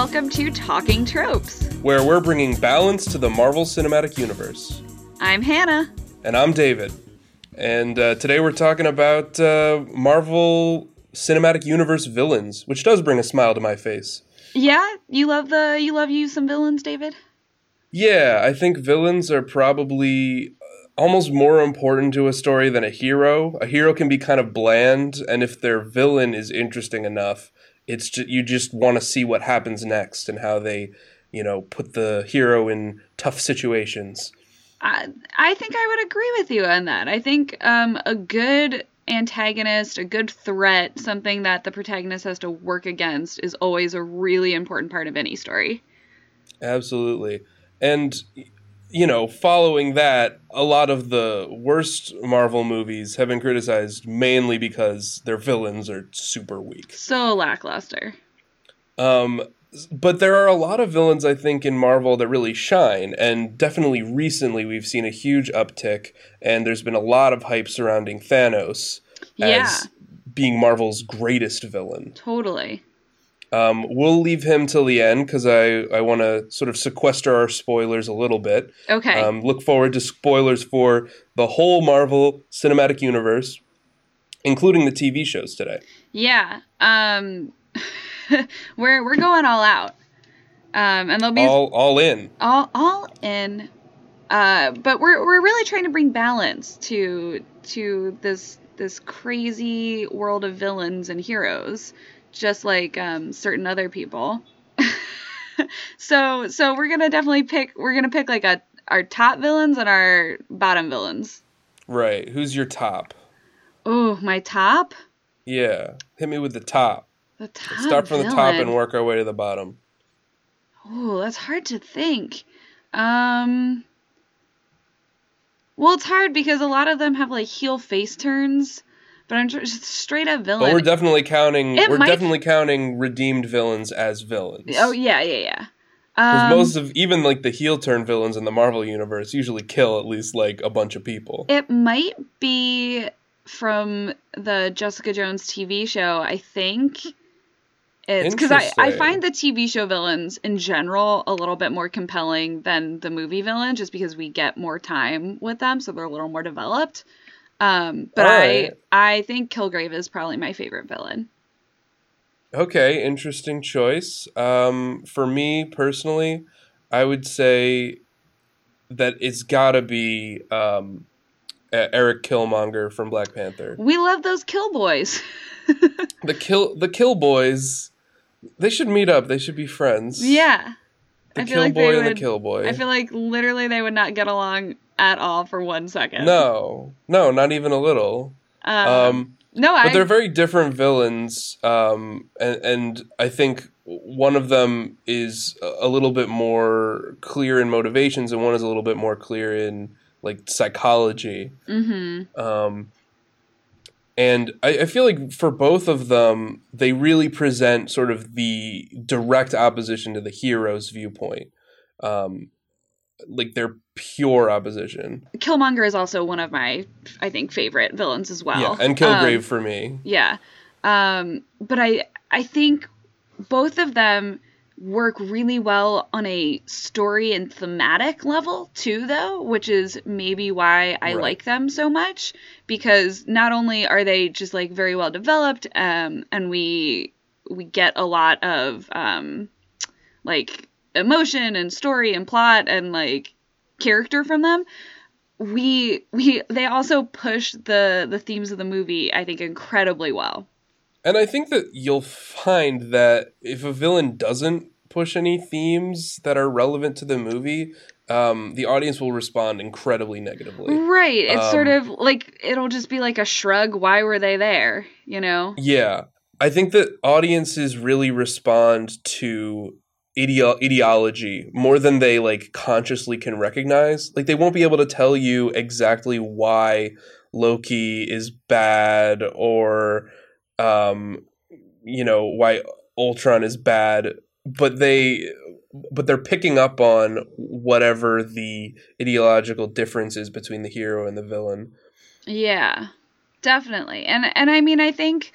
welcome to Talking Tropes. where we're bringing balance to the Marvel Cinematic Universe. I'm Hannah. And I'm David. And uh, today we're talking about uh, Marvel Cinematic Universe villains, which does bring a smile to my face. Yeah, you love the you love you some villains, David? Yeah, I think villains are probably uh, almost more important to a story than a hero. A hero can be kind of bland, and if their villain is interesting enough, it's ju- you just want to see what happens next and how they, you know, put the hero in tough situations. I I think I would agree with you on that. I think um, a good antagonist, a good threat, something that the protagonist has to work against, is always a really important part of any story. Absolutely. And you know, following that, a lot of the worst Marvel movies have been criticized mainly because their villains are super weak. So lackluster. Um but there are a lot of villains I think in Marvel that really shine and definitely recently we've seen a huge uptick and there's been a lot of hype surrounding Thanos Yeah, as being Marvel's greatest villain. totally. Um, we'll leave him till the end because I, I want to sort of sequester our spoilers a little bit. Okay. Um, look forward to spoilers for the whole Marvel Cinematic Universe, including the TV shows today. yeah. Um, we're we're going all out. Um, and they'll be All all in. all all in uh but we're we're really trying to bring balance to to this this crazy world of villains and heroes just like um certain other people so so we're gonna definitely pick we're gonna pick like a our top villains and our bottom villains Right. Who's your top? oh my top Yeah. Hit me with the top. the top Let's start from the top and work our way to the bottom. Oh, that's hard to think. Um Well, it's hard because a lot of them have like heel face turns, but I'm just straight up villain. But we're definitely counting. It we're might- definitely counting redeemed villains as villains. oh yeah, yeah, yeah. 'Cause Um, most of even like the heel turn villains in the Marvel universe usually kill at least like a bunch of people. it might be from the Jessica Jones TV show, I think. It's because I, I find the TV show villains in general a little bit more compelling than the movie villain, just because we get more time with them, so they're a little more developed. Um, but Alright. I I think Kilgrave is probably my favorite villain. Okay, interesting choice. Um, for me personally, I would say that it's gotta be um, Eric Killmonger from Black Panther. We love those kill boys. The kill the Kill Boys, they should meet up. They should be friends. yeah. the I feel Kill like Boy and the would- Kill Boy. I feel like literally they would not get along at all for one second. no, no, not even a little. Um, Um, no, I but they're very different villains um, and, and i think one of them is a little bit more clear in motivations and one is a little bit more clear in like psychology mm-hmm. um, and I, I feel like for both of them they really present sort of the direct opposition to the hero's viewpoint um, like they're pure opposition Killmonger is also one of my, I think, favorite villains as well. yeah and Um, Kilgrave for me Yeah. Um, but I I think both of them work really well on a story and thematic level too though, which is maybe why I Right. like them so much because not only are they just like very well developed um and we we get a lot of um like emotion and story and plot and like character from them we we they also push the the themes of the movie i think incredibly well. And I think that you'll find that if a villain doesn't push any themes that are relevant to the movie, um, the audience will respond incredibly negatively. right. It's sort Um, of like it'll just be like a shrug. Why were they there? You know? Yeah. I think that audiences really respond to ideo- ideology more than they like consciously can recognize. Like they won't be able to tell you exactly why Loki is bad or um you know why Ultron is bad, but they but they're picking up on whatever the ideological difference is between the hero and the villain. Yeah, definitely. And and I mean, I think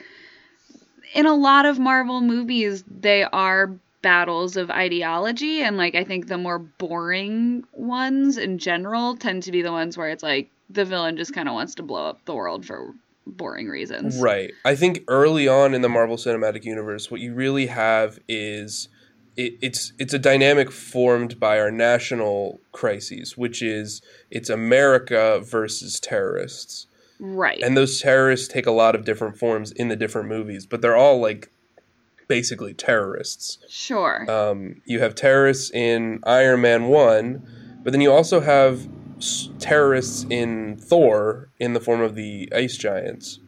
in a lot of Marvel movies, they are battles of ideology and like I think the more boring ones in general tend to be the ones where it's like the villain just kind of wants to blow up the world for boring reasons. Right. I think early on in the Marvel Cinematic Universe, what you really have is it, it's it's a dynamic formed by our national crises, which is it's America versus terrorists. Right. And those terrorists take a lot of different forms in the different movies, but they're all like basically terrorists. Sure. Um, you have terrorists in Iron Man 1, but then you also have s- terrorists in Thor in the form of the ice giants.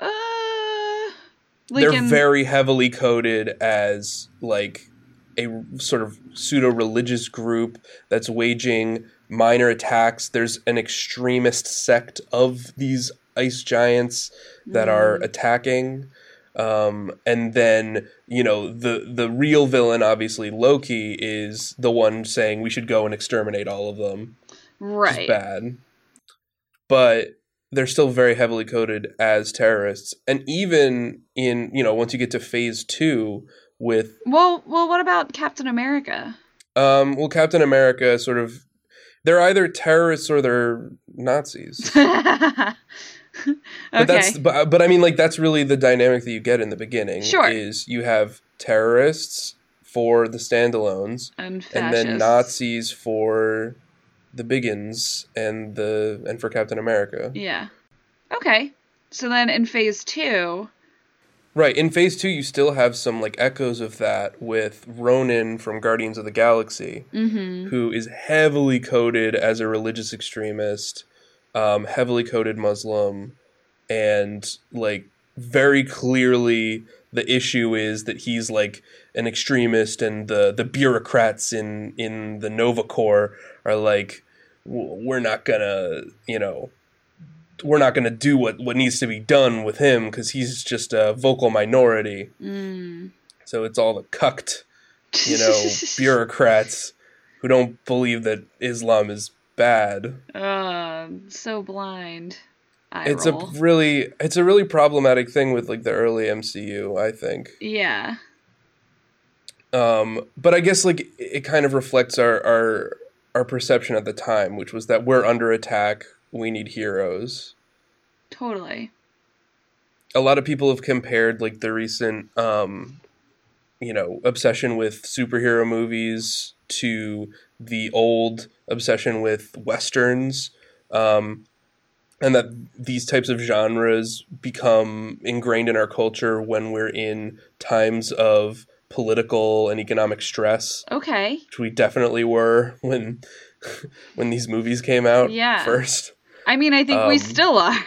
uh, like They're in- very heavily coded as like a sort of pseudo religious group that's waging minor attacks. There's an extremist sect of these ice giants that are Mm. attacking. Um, and then you know the the real villain, obviously Loki, is the one saying we should go and exterminate all of them. Right. bad, but they're still very heavily coded as terrorists. And even in you know once you get to Phase Two with Well, well, what about Captain America? um, well Captain America, sort of they're either terrorists or they're Nazis. okay. But that's but, but I mean like that's really the dynamic that you get in the beginning. Sure. Is you have terrorists for the standalones and and then Nazis for the biggins and the and for Captain America. Yeah. Okay. So then in phase two, Right. In phase two you still have some like echoes of that with Ronan from Guardians of the Galaxy, mm-hmm. who is heavily coded as a religious extremist, um, heavily coded Muslim, and like very clearly the issue is that he's like an extremist and the the bureaucrats in in the Nova Corps are like we're not gonna you know we're not gonna do what what needs to be done with him because he's just a vocal minority Mm. so it's all the cucked you know bureaucrats who don't believe that Islam is bad uh, so blind. Eye it's roll. a really it's a really problematic thing with like the early MCU I think yeah. um but i guess like it kind of reflects our our our perception at the time which was that we're under attack we need heroes Totally. a lot of people have compared like the recent um you know obsession with superhero movies to the old obsession with westerns um and that these types of genres become ingrained in our culture when we're in times of political and economic stress Okay. which we definitely were when when these movies came out Yeah. first. I mean, I think we Um, still are.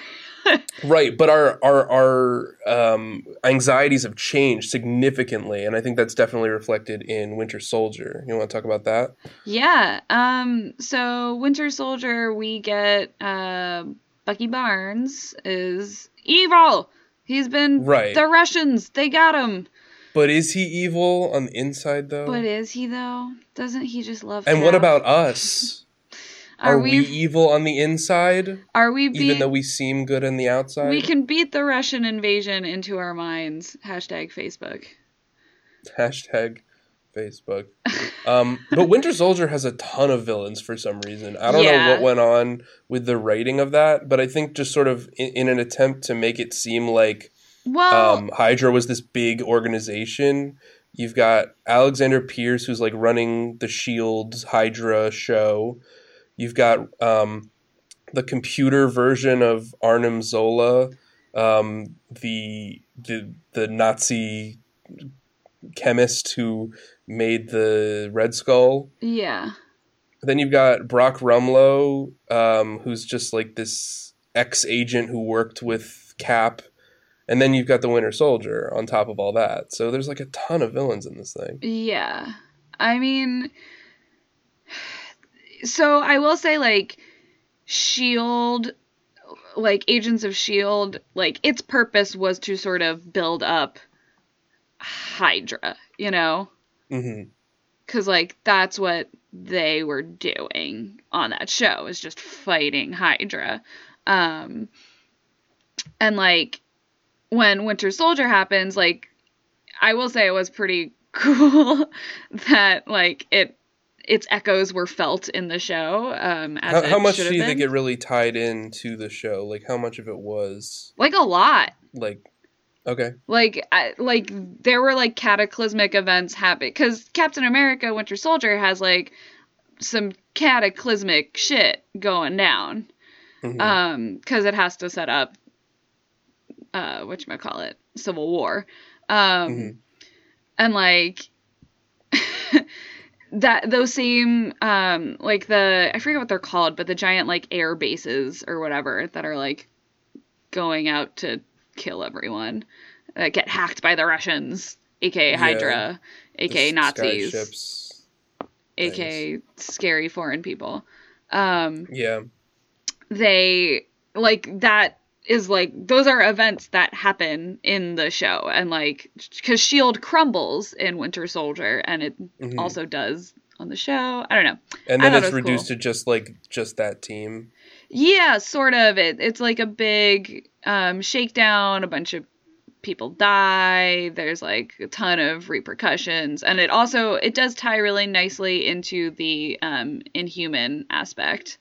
Right, but our our our um, anxieties have changed significantly, and I think that's definitely reflected in Winter Soldier. You want to talk about that? Yeah. Um. So Winter Soldier, we get uh, Bucky Barnes is evil. He's been Right. the Russians. They got him. But is he evil on the inside though? But is he though? Doesn't he just love? and what about us? Are, Are, we, evil on the inside, Are we? Be- even though we seem good on the outside? we can beat the Russian invasion into our minds. Hashtag Facebook. Hashtag Facebook. Um, but Winter Soldier has a ton of villains for some reason. I don't know what went on with the writing of that, but I think just sort of in, in an attempt to make it seem like Well, um, Hydra was this big organization. You've got Alexander Pierce, who's like running the Shield's Hydra show. You've got um, the computer version of Arnim Zola, um, the the the Nazi chemist who made the Red Skull. yeah. Then you've got Brock Rumlow, um, who's just like this ex agent who worked with Cap. And then you've got the Winter Soldier on top of all that. So there's like a ton of villains in this thing. Yeah. I mean, so I will say, like, S.H.I.E.L.D., like, Agents of S.H.I.E.L.D., like, its purpose was to sort of build up Hydra, you know? hmm Because, like, that's what they were doing on that show, is just fighting Hydra. Um, and, like, when Winter Soldier happens, like, I will say it was pretty cool that like it its echoes were felt in the show. Um, as How, how much do you think it really tied into the show? Like, how much of it was like a lot. like, okay, like I, like there were like cataclysmic events happen because Captain America Winter Soldier has like some cataclysmic shit going down Mhm. um because it has to set up uh what you call it civil war um Mhm. and like that those same um like the I forget what they're called but the giant like air bases or whatever that are like going out to kill everyone that get hacked by the Russians aka Yeah. Hydra The aka sky Nazis ships. aka scary foreign people um Yeah, they like that is like those are events that happen in the show and like because shield crumbles in winter soldier and it Mhm. also does on the show i don't know and then it's it reduced cool. to just like just that team. yeah sort of it it's like a big um shakedown a bunch of people die there's like a ton of repercussions and it also it does tie really nicely into the um inhuman aspect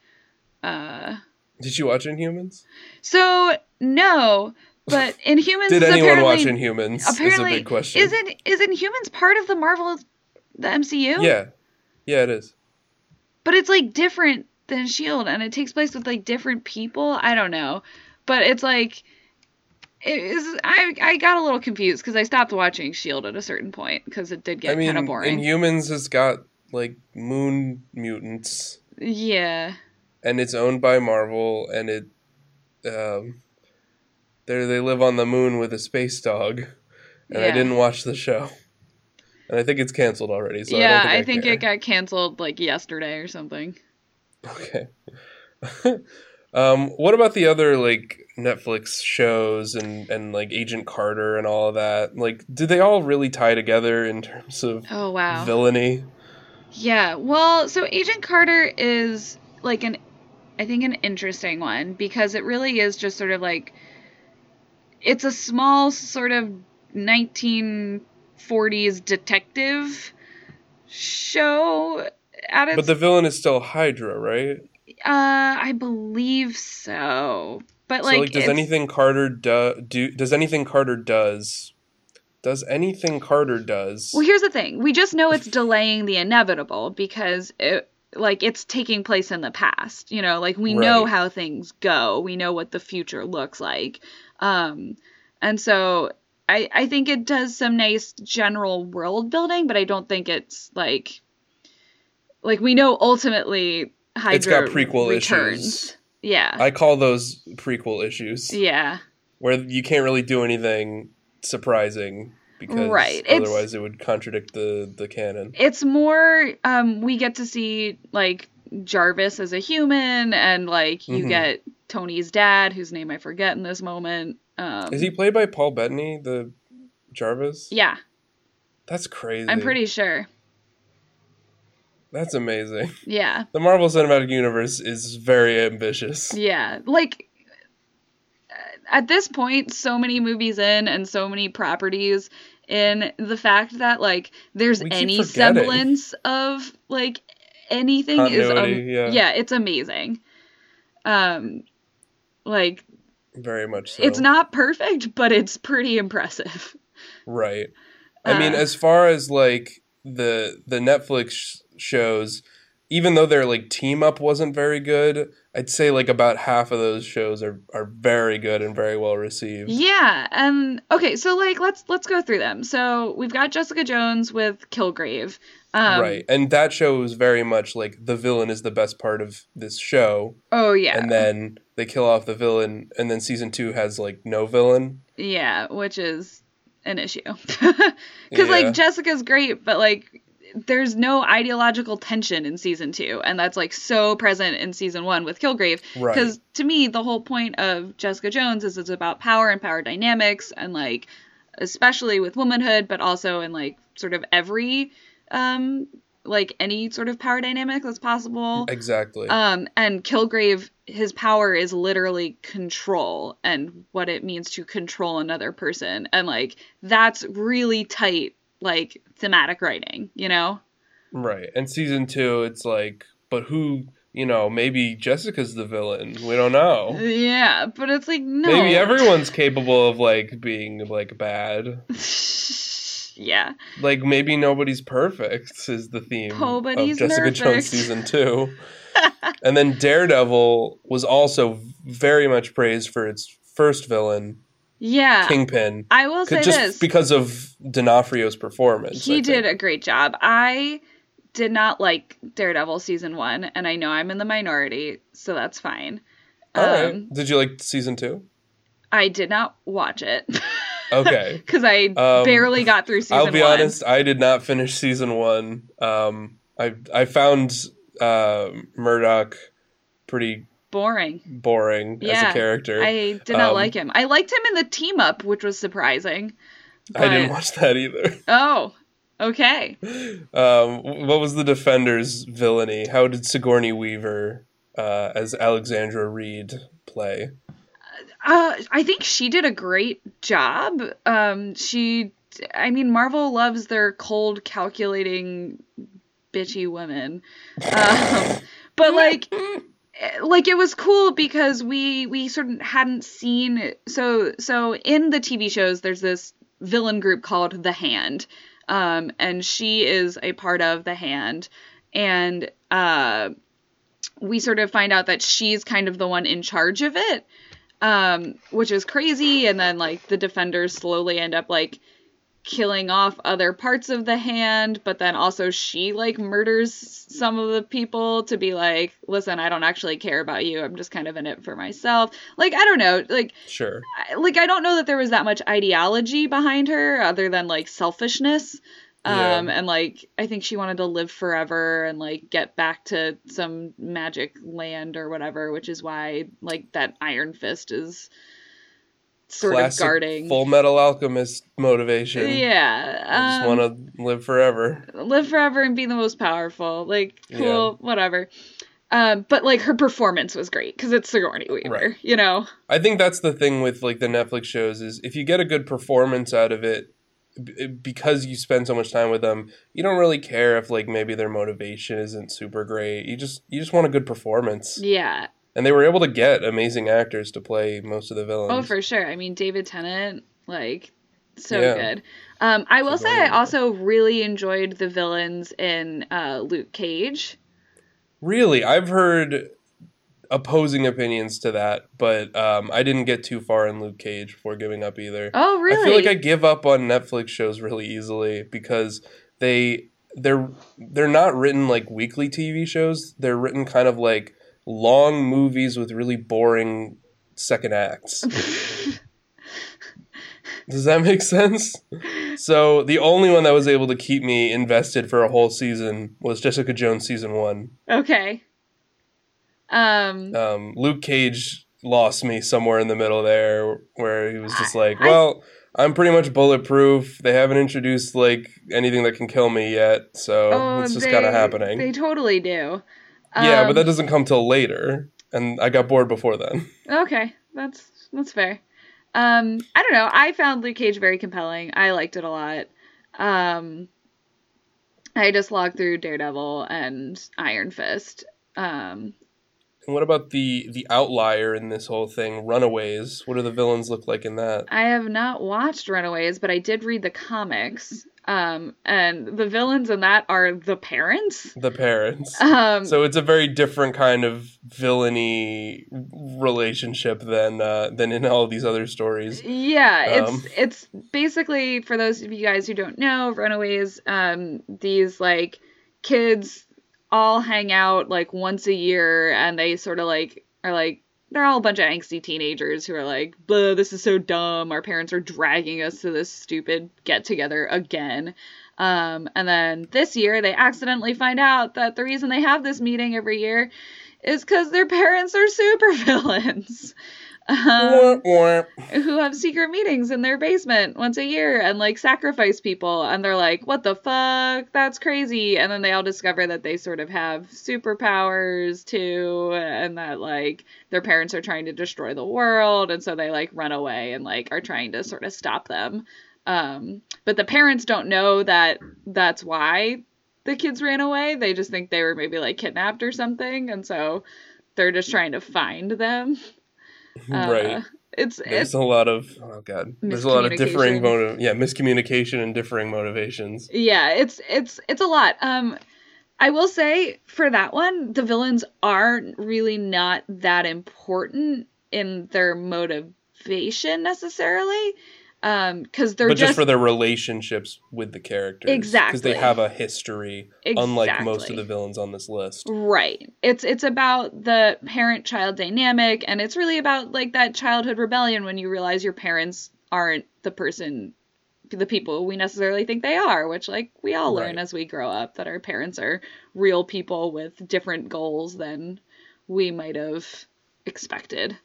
uh Did you watch Inhumans? So no, but Inhumans Did anyone watch apparently Inhumans? is a apparently big question. isn't is Inhumans part of the Marvel the MCU? Yeah, yeah, it is. But it's like different than Shield and it takes place with like different people. I don't know. But it's like it is I I got a little confused because I stopped watching Shield at a certain point because it did get I mean, kind of boring. Inhumans has got like moon mutants, yeah. And it's owned by Marvel, and it um, they they live on the moon with a space dog, and I didn't watch the show, and I think it's canceled already. So yeah, I, think I, it got canceled like yesterday or something. Okay. um, what about the other like Netflix shows and and like Agent Carter and all of that? Like, did they all really tie together in terms of Oh wow. villainy? Yeah, well, so Agent Carter is like an, I think, an interesting one because it really is just sort of like, it's a small sort of 1940s detective show at its. But the villain is still Hydra, right? uh, I believe so, but like, so like, does anything Carter do, do? Does anything Carter does? Does anything Carter does? Well, here's the thing. We just know it's delaying the inevitable because it like it's taking place in the past. You know, like we know how things go. We know what the future looks like. Um and so I I think it does some nice general world building, but I don't think it's like like we know ultimately Hydra It's got prequel returns. issues. Yeah. I call those prequel issues, yeah. where you can't really do anything surprising because Right, it's- otherwise it would contradict the the canon. it's more um we get to see like Jarvis as a human and like you Mhm. get Tony's dad whose name I forget in this moment. Um Is he played by Paul Bettany, the Jarvis? Yeah, That's crazy. I'm pretty sure. That's amazing. Yeah. The Marvel Cinematic Universe is very ambitious. Yeah. Like at this point so many movies in and so many properties in the fact that like there's any forgetting. semblance of like anything is um, yeah. yeah, it's amazing. Um like Very much so. it's not perfect, but it's pretty impressive. Right. I mean, Uh, as far as like the the Netflix sh- shows, even though their like team up wasn't very good, I'd say like about half of those shows are are very good and very well received. Yeah, and okay, so like let's let's go through them. So we've got Jessica Jones with Kilgrave. Um, right. And that show was very much like the villain is the best part of this show, Oh yeah. and then they kill off the villain, and then season two has like no villain. Yeah, which is an issue. Because Yeah. like Jessica's great, but like there's no ideological tension in season two, and that's like so present in season one with Kilgrave. Right. Because to me, the whole point of Jessica Jones is it's about power and power dynamics, and like especially with womanhood, but also in like sort of every um like any sort of power dynamic that's possible. Exactly. Um, and Kilgrave, his power is literally control and what it means to control another person. And like that's really tight like thematic writing, you know? Right. And season two, it's like, but who, you know, maybe Jessica's the villain. We don't know. Yeah, but it's like no. Maybe everyone's capable of like being like bad. yeah. Like maybe nobody's perfect is the theme Nobody's of Jessica. Jones season two. and then Daredevil was also very much praised for its first villain, Yeah. Kingpin, I will say just this. because of D'Onofrio's performance. he I did think. a great job. I did not like Daredevil season one, and I know I'm in the minority, so that's fine. All right. Um, Did you like season two? I did not watch it Okay. because I Um, barely got through season I'll be one. honest. I did not finish season one. Um, I I found uh, Murdock pretty Boring. boring as a character. I, did not Um, like him. I liked him in the team up, which was surprising. I didn't watch that either. Oh, okay. Um, what was the Defenders' villainy? How did Sigourney Weaver uh, as Alexandra Reid play? Uh, I think she did a great job. Um, she, I mean, Marvel loves their cold, calculating, bitchy women. Um, but like, like it was cool because we we sort of hadn't seen so so in the TV shows there's this villain group called the Hand, um, and she is a part of the Hand, and uh, we sort of find out that she's kind of the one in charge of it um, which is crazy. And then like the defenders slowly end up like killing off other parts of the hand, but then also she like murders some of the people to be like, listen, I don't actually care about you. I'm just kind of in it for myself. Like I don't know, like Sure. I- like I don't know that there was that much ideology behind her other than like selfishness. Yeah. Um and like I think she wanted to live forever and like get back to some magic land or whatever, which is why like that Iron Fist is sort Classic of guarding. Fullmetal Alchemist motivation. yeah. I just um, want to live forever. live forever and be the most powerful. Like, cool, Yeah. whatever. Um, but like her performance was great because it's Sigourney Weaver, Right. you know. I think that's the thing with like the Netflix shows is if you get a good performance out of it b- because you spend so much time with them, you don't really care if like maybe their motivation isn't super great. You just you just want a good performance. Yeah. And they were able to get amazing actors to play most of the villains. Oh, for sure. I mean, David Tennant, like, so Yeah. good. Um, I will say, I also really enjoyed the villains in uh, Luke Cage. Really, I've heard opposing opinions to that, but um, I didn't get too far in Luke Cage before giving up either. Oh, really? I feel like I give up on Netflix shows really easily because they they're they're not written like weekly TV shows. They're written kind of like long movies with really boring second acts. Does that make sense? So the only one that was able to keep me invested for a whole season was Jessica Jones season 1. okay. Um, Um, Luke Cage lost me somewhere in the middle there, where he was just like, I- "Well, I'm pretty much bulletproof. They haven't introduced like anything that can kill me yet, so oh, it's just they- kind of happening." They totally do. Yeah, but Um, that doesn't come till later, and I got bored before then. Okay, that's that's fair. Um, I don't know. I found Luke Cage very compelling. I liked it a lot. Um, I just logged through Daredevil and Iron Fist. Um, And what about the the outlier in this whole thing, Runaways? What do the villains look like in that? I have not watched Runaways, but I did read the comics. Um, and the villains in that are the parents. The parents. Um, So it's a very different kind of villainy relationship than uh, than in all these other stories. Yeah, it's Um, it's basically for those of you guys who don't know, Runaways. Um, these like kids all hang out like once a year, and they sort of like are like they're all a bunch of angsty teenagers who are like, "Blah, this is so dumb. Our parents are dragging us to this stupid get together again." Um, and then this year, they accidentally find out that the reason they have this meeting every year is because their parents are supervillains. Um, who have secret meetings in their basement once a year and like sacrifice people. And they're like what the fuck? That's crazy. And then they all discover that they sort of have superpowers too and that like their parents are trying to destroy the world. And so they like run away and like are trying to sort of stop them. Um, but the parents don't know that that's why the kids ran away. They just think they were maybe like kidnapped or something, and so they're just trying to find them. Uh, right. It's There's it's a lot of oh god. There's a lot of differing motive. Yeah, miscommunication and differing motivations. yeah, it's it's it's a lot. Um, I will say for that one, the villains are really not that important in their motivation necessarily. Um, because they're but just, just, for their relationships with the characters. Exactly. Because they have a history, unlike most of the villains on this list. Right. It's it's about the parent child dynamic and it's really about like that childhood rebellion when you realize your parents aren't the person the people we necessarily think they are, which like we all learn Right. as we grow up that our parents are real people with different goals than we might have expected.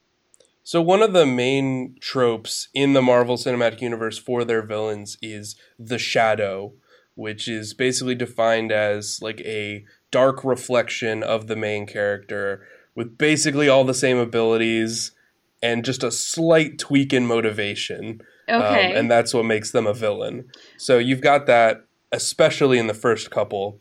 So one of the main tropes in the Marvel Cinematic Universe for their villains is the shadow, which is basically defined as like a dark reflection of the main character with basically all the same abilities and just a slight tweak in motivation. Um, Okay. and that's what makes them a villain. So you've got that, especially in the first couple,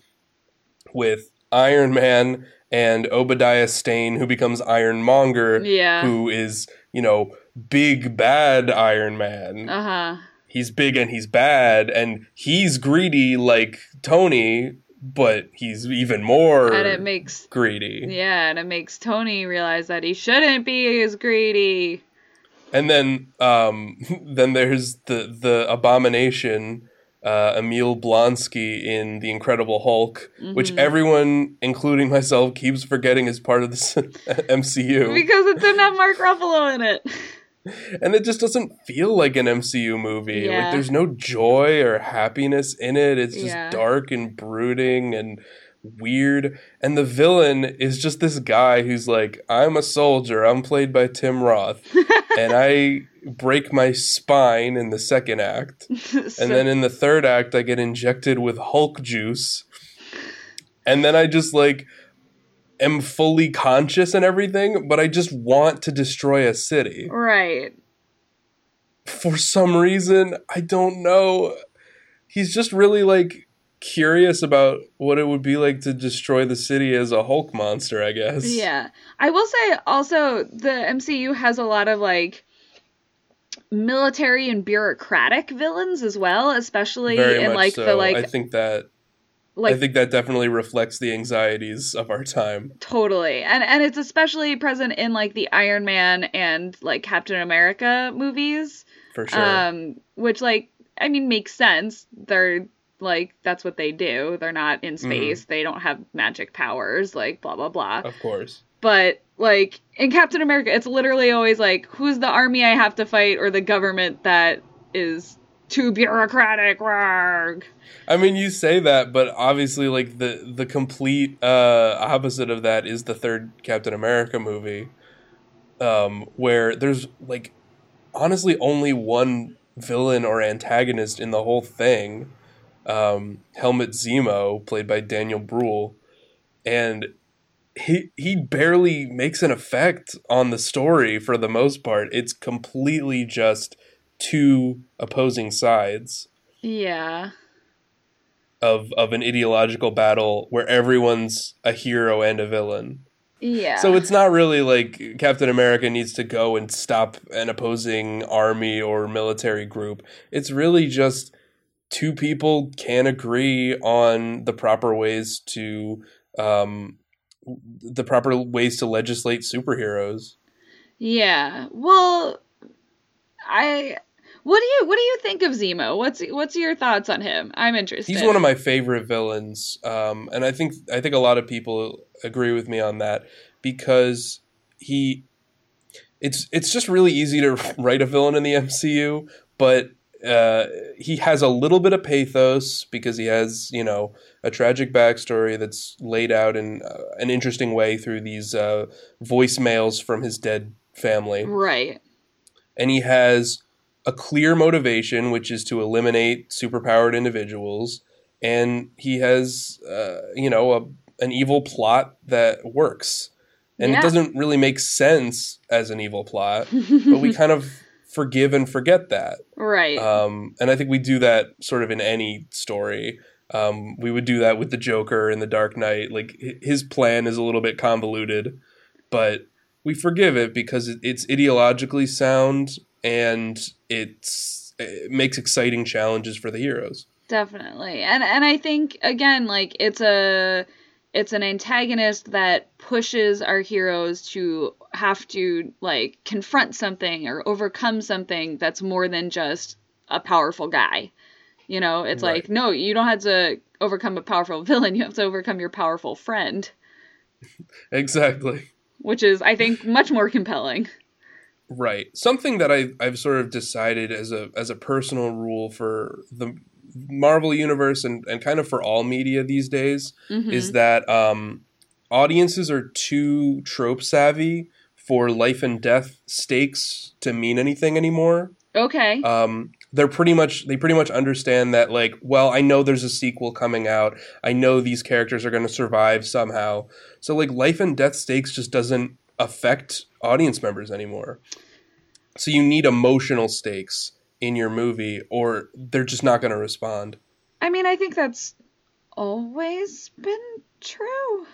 with Iron Man and Obadiah Stane, who becomes Ironmonger, yeah. who is, you know, big bad Iron Man. Uh-huh. He's big and he's bad, and he's greedy like Tony, but he's even more And it makes greedy. yeah, and it makes Tony realize that he shouldn't be as greedy. And then, um, then there's the the abomination, uh, Emil Blonsky in the Incredible Hulk, which Mhm. everyone, including myself, keeps forgetting is part of the MCU, Because it didn't have Mark Ruffalo in it. and it just doesn't feel like an MCU movie. Yeah. Like there's no joy or happiness in it. It's just Yeah. dark and brooding and weird. And the villain is just this guy who's like, I'm a soldier. I'm played by Tim Roth. and I break my spine in the second act. And then in the third act, I get injected with Hulk juice. And then I just like am fully conscious and everything, but I just want to destroy a city. right. For some reason, I don't know. He's just really like curious about what it would be like to destroy the city as a Hulk monster, I guess. Yeah. I will say also the MCU has a lot of like military and bureaucratic villains as well, especially Very in like so. the like I think that like I think that definitely reflects the anxieties of our time. totally. And and it's especially present in like the Iron Man and like Captain America movies. For sure. Um which like I mean makes sense. They're like that's what they do. They're not in Mm-hmm. space. They don't have magic powers like blah blah blah. of course. But like in Captain America, it's literally always like, who's the army I have to fight or the government that is too bureaucratic? Rawr. I mean, you say that, but obviously, like the the complete uh, opposite of that is the third Captain America movie, um, where there's like honestly only one villain or antagonist in the whole thing, um, Helmut Zemo, played by Daniel Bruhl, and he he barely makes an effect on the story for the most part. It's completely just two opposing sides Yeah. of of an ideological battle where everyone's a hero and a villain. Yeah. So it's not really like Captain America needs to go and stop an opposing army or military group. It's really just two people can agree on the proper ways to um the proper ways to legislate superheroes. Yeah. Well, I. What do you What do you think of Zemo? What's What's your thoughts on him? I'm interested. He's one of my favorite villains, um, and I think I think a lot of people agree with me on that because he. It's it's just really easy to write a villain in the MCU, but uh, he has a little bit of pathos because he has you know a tragic backstory that's laid out in uh, an interesting way through these uh, voicemails from his dead family Right. and he has a clear motivation, which is to eliminate superpowered individuals, and he has, uh, you know, a, an evil plot that works, and Yeah. it doesn't really make sense as an evil plot, but we kind of forgive and forget that. Right. Um, and I think we do that sort of in any story. Um, we would do that with the Joker in The Dark Knight. Like his plan is a little bit convoluted, but we forgive it because it's ideologically sound and it's it makes exciting challenges for the heroes. Definitely. And and I think again like it's a it's an antagonist that pushes our heroes to have to like confront something or overcome something that's more than just a powerful guy. You know, it's Right. like no, you don't have to overcome a powerful villain, you have to overcome your powerful friend, Exactly. which is I think much more compelling. Right. Something that I I've sort of decided as a as a personal rule for the Marvel universe and, and kind of for all media these days Mhm. is that um, audiences are too trope savvy for life and death stakes to mean anything anymore. okay. Um, they're pretty much they pretty much understand that like, well, I know there's a sequel coming out. I know these characters are going to survive somehow. So like life and death stakes just doesn't affect audience members anymore. So you need emotional stakes in your movie or they're just not going to respond. I mean, I think that's always been true.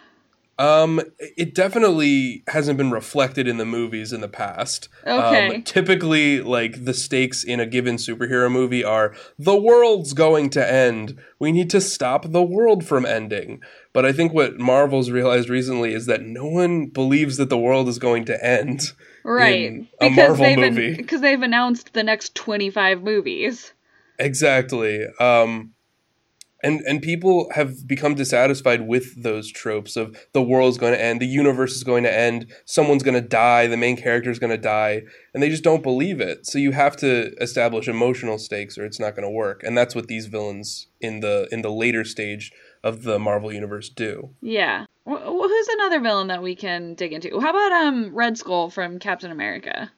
Um, it definitely hasn't been reflected in the movies in the past. Okay. Um, typically, like the stakes in a given superhero movie are the world's going to end. We need to stop the world from ending. But I think what Marvel's realized recently is that no one believes that the world is going to end. Right. Marvel they've movie. because they've announced the next 25 movies. Exactly. Um, and and people have become dissatisfied with those tropes of the world's going to end, the universe is going to end, someone's going to die, the main character is going to die, and they just don't believe it. So you have to establish emotional stakes, or it's not going to work. And that's what these villains in the in the later stage of the Marvel universe do. Yeah. Wh- who's another villain that we can dig into? How about um Red Skull from Captain America?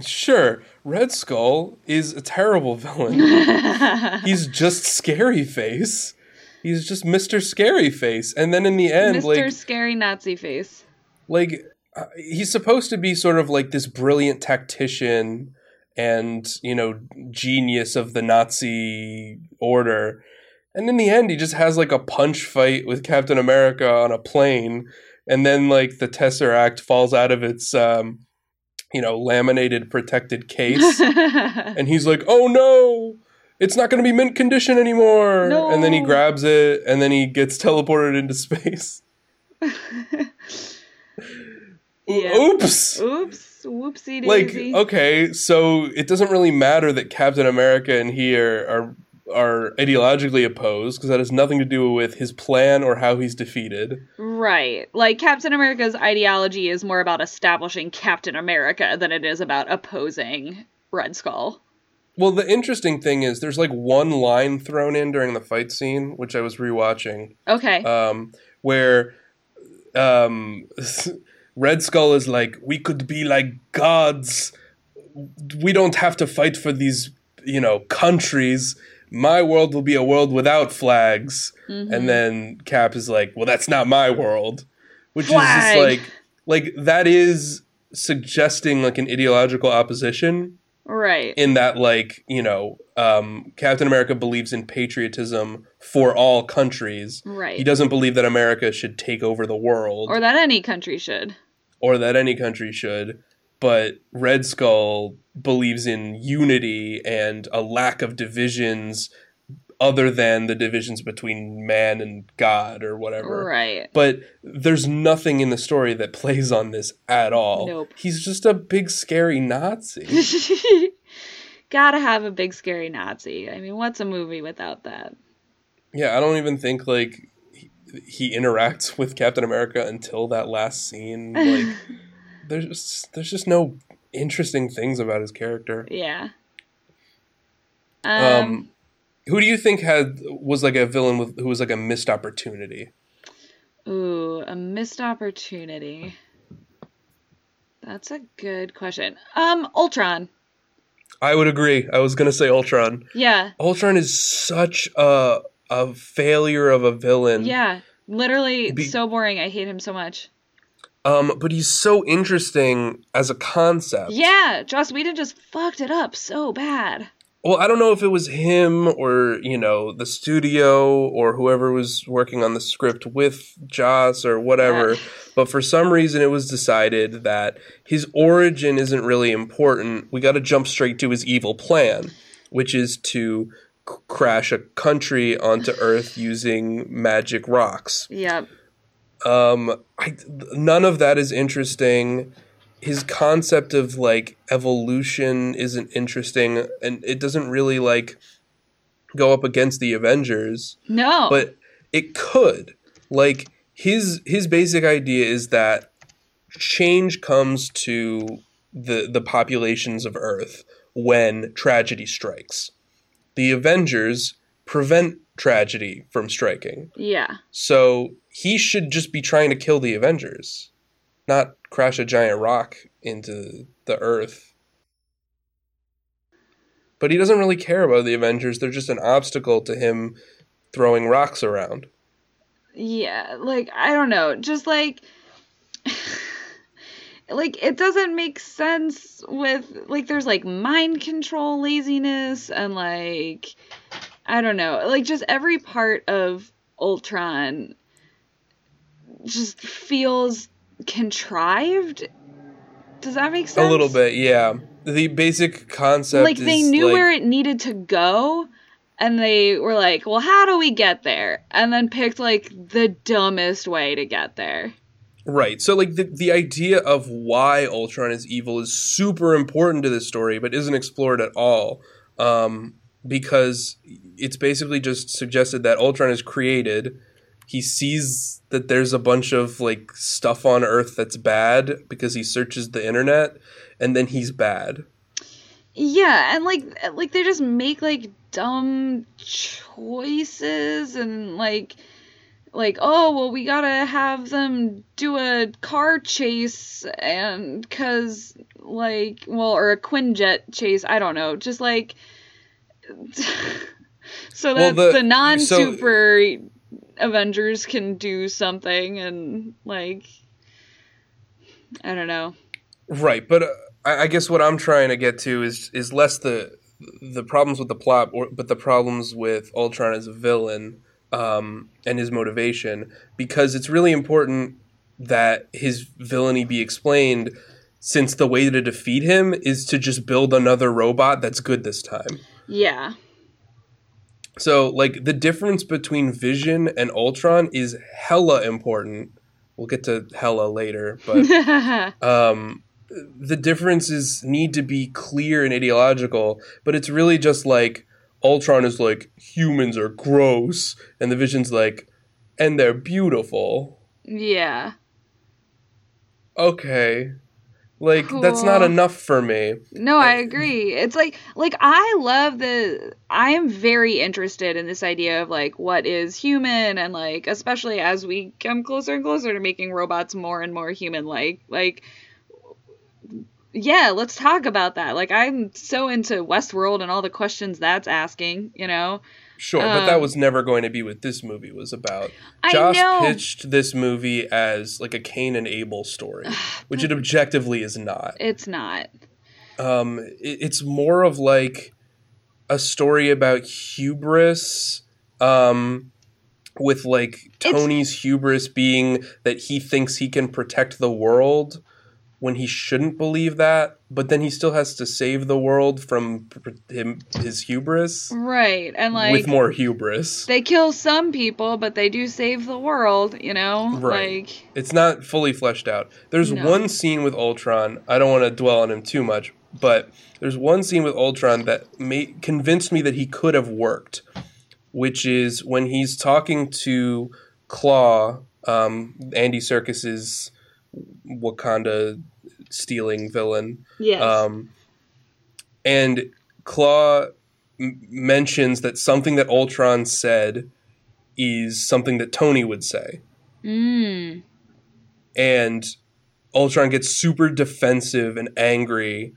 Sure, Red Skull is a terrible villain. He's just scary face. He's just Mr. Scary Face. And then in the end, Mr. like Scary Nazi Face. like uh, he's supposed to be sort of like this brilliant tactician and you know genius of the Nazi order. And in the end, he just has like a punch fight with Captain America on a plane, and then like the Tesseract falls out of its um, you know laminated protected case, and he's like, "Oh no, it's not going to be mint condition anymore." And then he grabs it, and then he gets teleported into space. Yeah. Oops. Oops. Whoopsie Like okay, so it doesn't really matter that Captain America and he are are, are ideologically opposed because that has nothing to do with his plan or how he's defeated. Right. Like Captain America's ideology is more about establishing Captain America than it is about opposing Red Skull. Well, the interesting thing is there's like one line thrown in during the fight scene, which I was rewatching, Okay. um, where um, Red Skull is like, "We could be like gods. We don't have to fight for these, you know, countries. My world will be a world without flags." Mhm. And then Cap is like, "Well, that's not my world," which is just like, like that is suggesting like an ideological opposition right. in that like you know um, captain america believes in patriotism for all countries right. he doesn't believe that america should take over the world or that any country should. or that any country should but red skull believes in unity and a lack of divisions other than the divisions between man and god or whatever Right. but there's nothing in the story that plays on this at all Nope. he's just a big scary nazi Gotta have a big scary Nazi. I mean, what's a movie without that? Yeah, I don't even think like he, he interacts with Captain America until that last scene. Like, there's just, there's just no interesting things about his character. yeah. Um, Um, who do you think had was like a villain with who was like a missed opportunity? ooh, a missed opportunity. That's a good question. Um, Ultron. I would agree. I was gonna say Ultron. Yeah. Ultron is such a a failure of a villain. Yeah. Literally Be- so boring. I hate him so much. Um, but he's so interesting as a concept. Yeah, Joss Whedon just fucked it up so bad. Well, I don't know if it was him or, you know, the studio or whoever was working on the script with Joss or whatever, Yeah. but for some reason it was decided that his origin isn't really important. We got to jump straight to his evil plan, which is to c- crash a country onto Earth using magic rocks. Yep. Um, I, none of that is interesting. His concept of like evolution isn't interesting, and it doesn't really like go up against the Avengers, No. but it could. Like his his basic idea is that change comes to the the populations of Earth when tragedy strikes. The Avengers prevent tragedy from striking. yeah. So he should just be trying to kill the Avengers, not crash a giant rock into the earth. But he doesn't really care about the Avengers. They're just an obstacle to him throwing rocks around. Yeah, like I don't know, just like like it doesn't make sense with like there's like mind control laziness and like I don't know, like just every part of Ultron just feels contrived. Does that make sense? A little bit, yeah. The basic concept Like they knew like- where it needed to go and they were like, "Well, how do we get there?" and then picked like the dumbest way to get there. Right. So like the the idea of why Ultron is evil is super important to this story, but isn't explored at all. Um, because it's basically just suggested that Ultron is created. He sees that there's a bunch of like stuff on Earth that's bad because he searches the internet, and then he's bad. Yeah, and like like they just make like dumb choices and like like oh well we gotta have them do a car chase and cause like well or a quinjet chase I don't know just like so Well, that the- the, non so- super Avengers can do something and like I don't know Right, but uh, I, I guess what I'm trying to get to is is less the the problems with the plot, or, but the problems with Ultron as a villain um, and his motivation, because it's really important that his villainy be explained. Since the way to defeat him is to just build another robot that's good this time. Yeah So, like, the difference between Vision and Ultron is hella important. We'll get to Hela later, but um, the differences need to be clear and ideological, but it's really just like Ultron is like humans are gross, and the Vision's like, and they're beautiful. yeah Okay, like that's not enough for me. No, I agree. It's like like I love the I am very interested in this idea of like what is human and like especially as we come closer and closer to making robots more and more human like like yeah, let's talk about that. Like I'm so into Westworld and all the questions that's asking, you know. Sure, but that Um, was never going to be what this movie was about. I Joss know. pitched this movie as like a Cain and Abel story, which it objectively is not. It's not. um, it, it's more of like a story about hubris um, with like tony's hubris being that he thinks he can protect the world when he shouldn't believe that but then he still has to save the world from him his hubris Right. And like with more hubris they kill some people, but they do save the world, you know? Right. Like It's not fully fleshed out. There's No. one scene with Ultron. I don't want to dwell on him too much, but there's one scene with Ultron that made, convinced me that he could have worked, which is when he's talking to Klaue, um, Andy Serkis's Wakanda stealing villain. yes. Um, and Klaue m- mentions that something that Ultron said is something that Tony would say mm. and Ultron gets super defensive and angry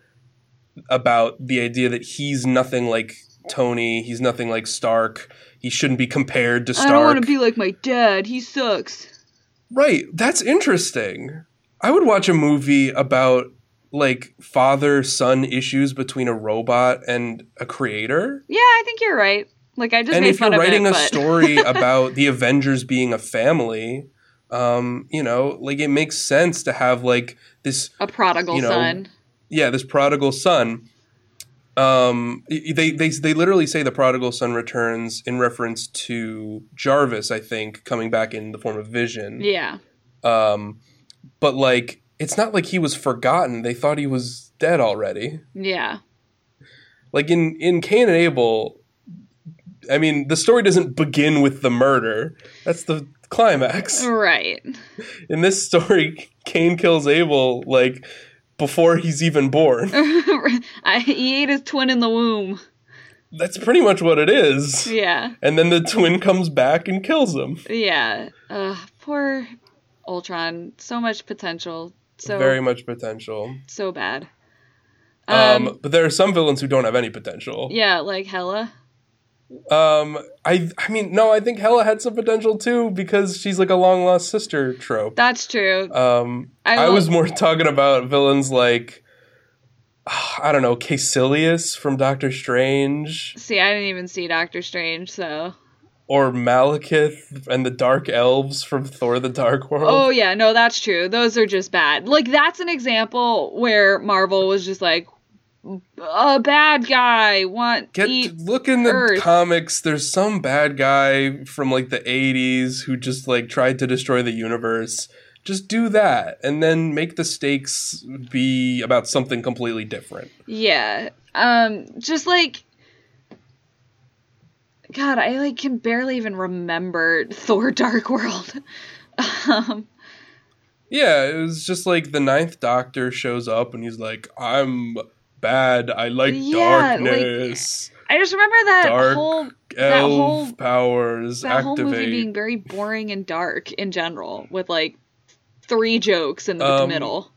about the idea that he's nothing like Tony, he's nothing like Stark. He shouldn't be compared to Stark. I don't want to be like my dad. He sucks. right, that's interesting. I would watch a movie about like father son issues between a robot and a creator. Yeah, I think you're right. Like I just and if you're writing it, a story about the Avengers being a family, um, you know, like it makes sense to have like this a prodigal you know, son. yeah, this prodigal son. Um, they they they literally say the prodigal son returns in reference to Jarvis, I think, coming back in the form of Vision. Yeah. Um, but like, it's not like he was forgotten. They thought he was dead already. Yeah. Like in in Cain and Abel, I mean, the story doesn't begin with the murder. That's the climax. Right. In this story, Cain kills Abel like before he's even born. I, he ate his twin in the womb. That's pretty much what it is. Yeah. And then the twin comes back and kills him. Yeah. Ugh, poor Ultron. So much potential. So Very much potential. so bad. Um, Um, but there are some villains who don't have any potential. yeah, like Hela. Um, I I mean, no, I think Hela had some potential too because she's like a long lost sister trope. That's true. Um, I I, was more talking about villains like I don't know, Kaecilius from Doctor Strange See, I didn't even see Doctor Strange, so. Or Malekith and the Dark Elves from Thor: The Dark World. Oh yeah, no, that's true. Those are just bad. Like that's an example where Marvel was just like a bad guy want Get look in the Earth. comics. There's some bad guy from like the '80s who just like tried to destroy the universe. Just do that, and then make the stakes be about something completely different. Yeah. Um just like God, I like can barely even remember Thor Dark World. um Yeah, it was just like the Ninth Doctor shows up and he's like, "I'm bad. I like Yeah, like. I just remember that Dark whole that whole- powers that whole movie being very boring and dark in general with like three jokes in the Um, middle.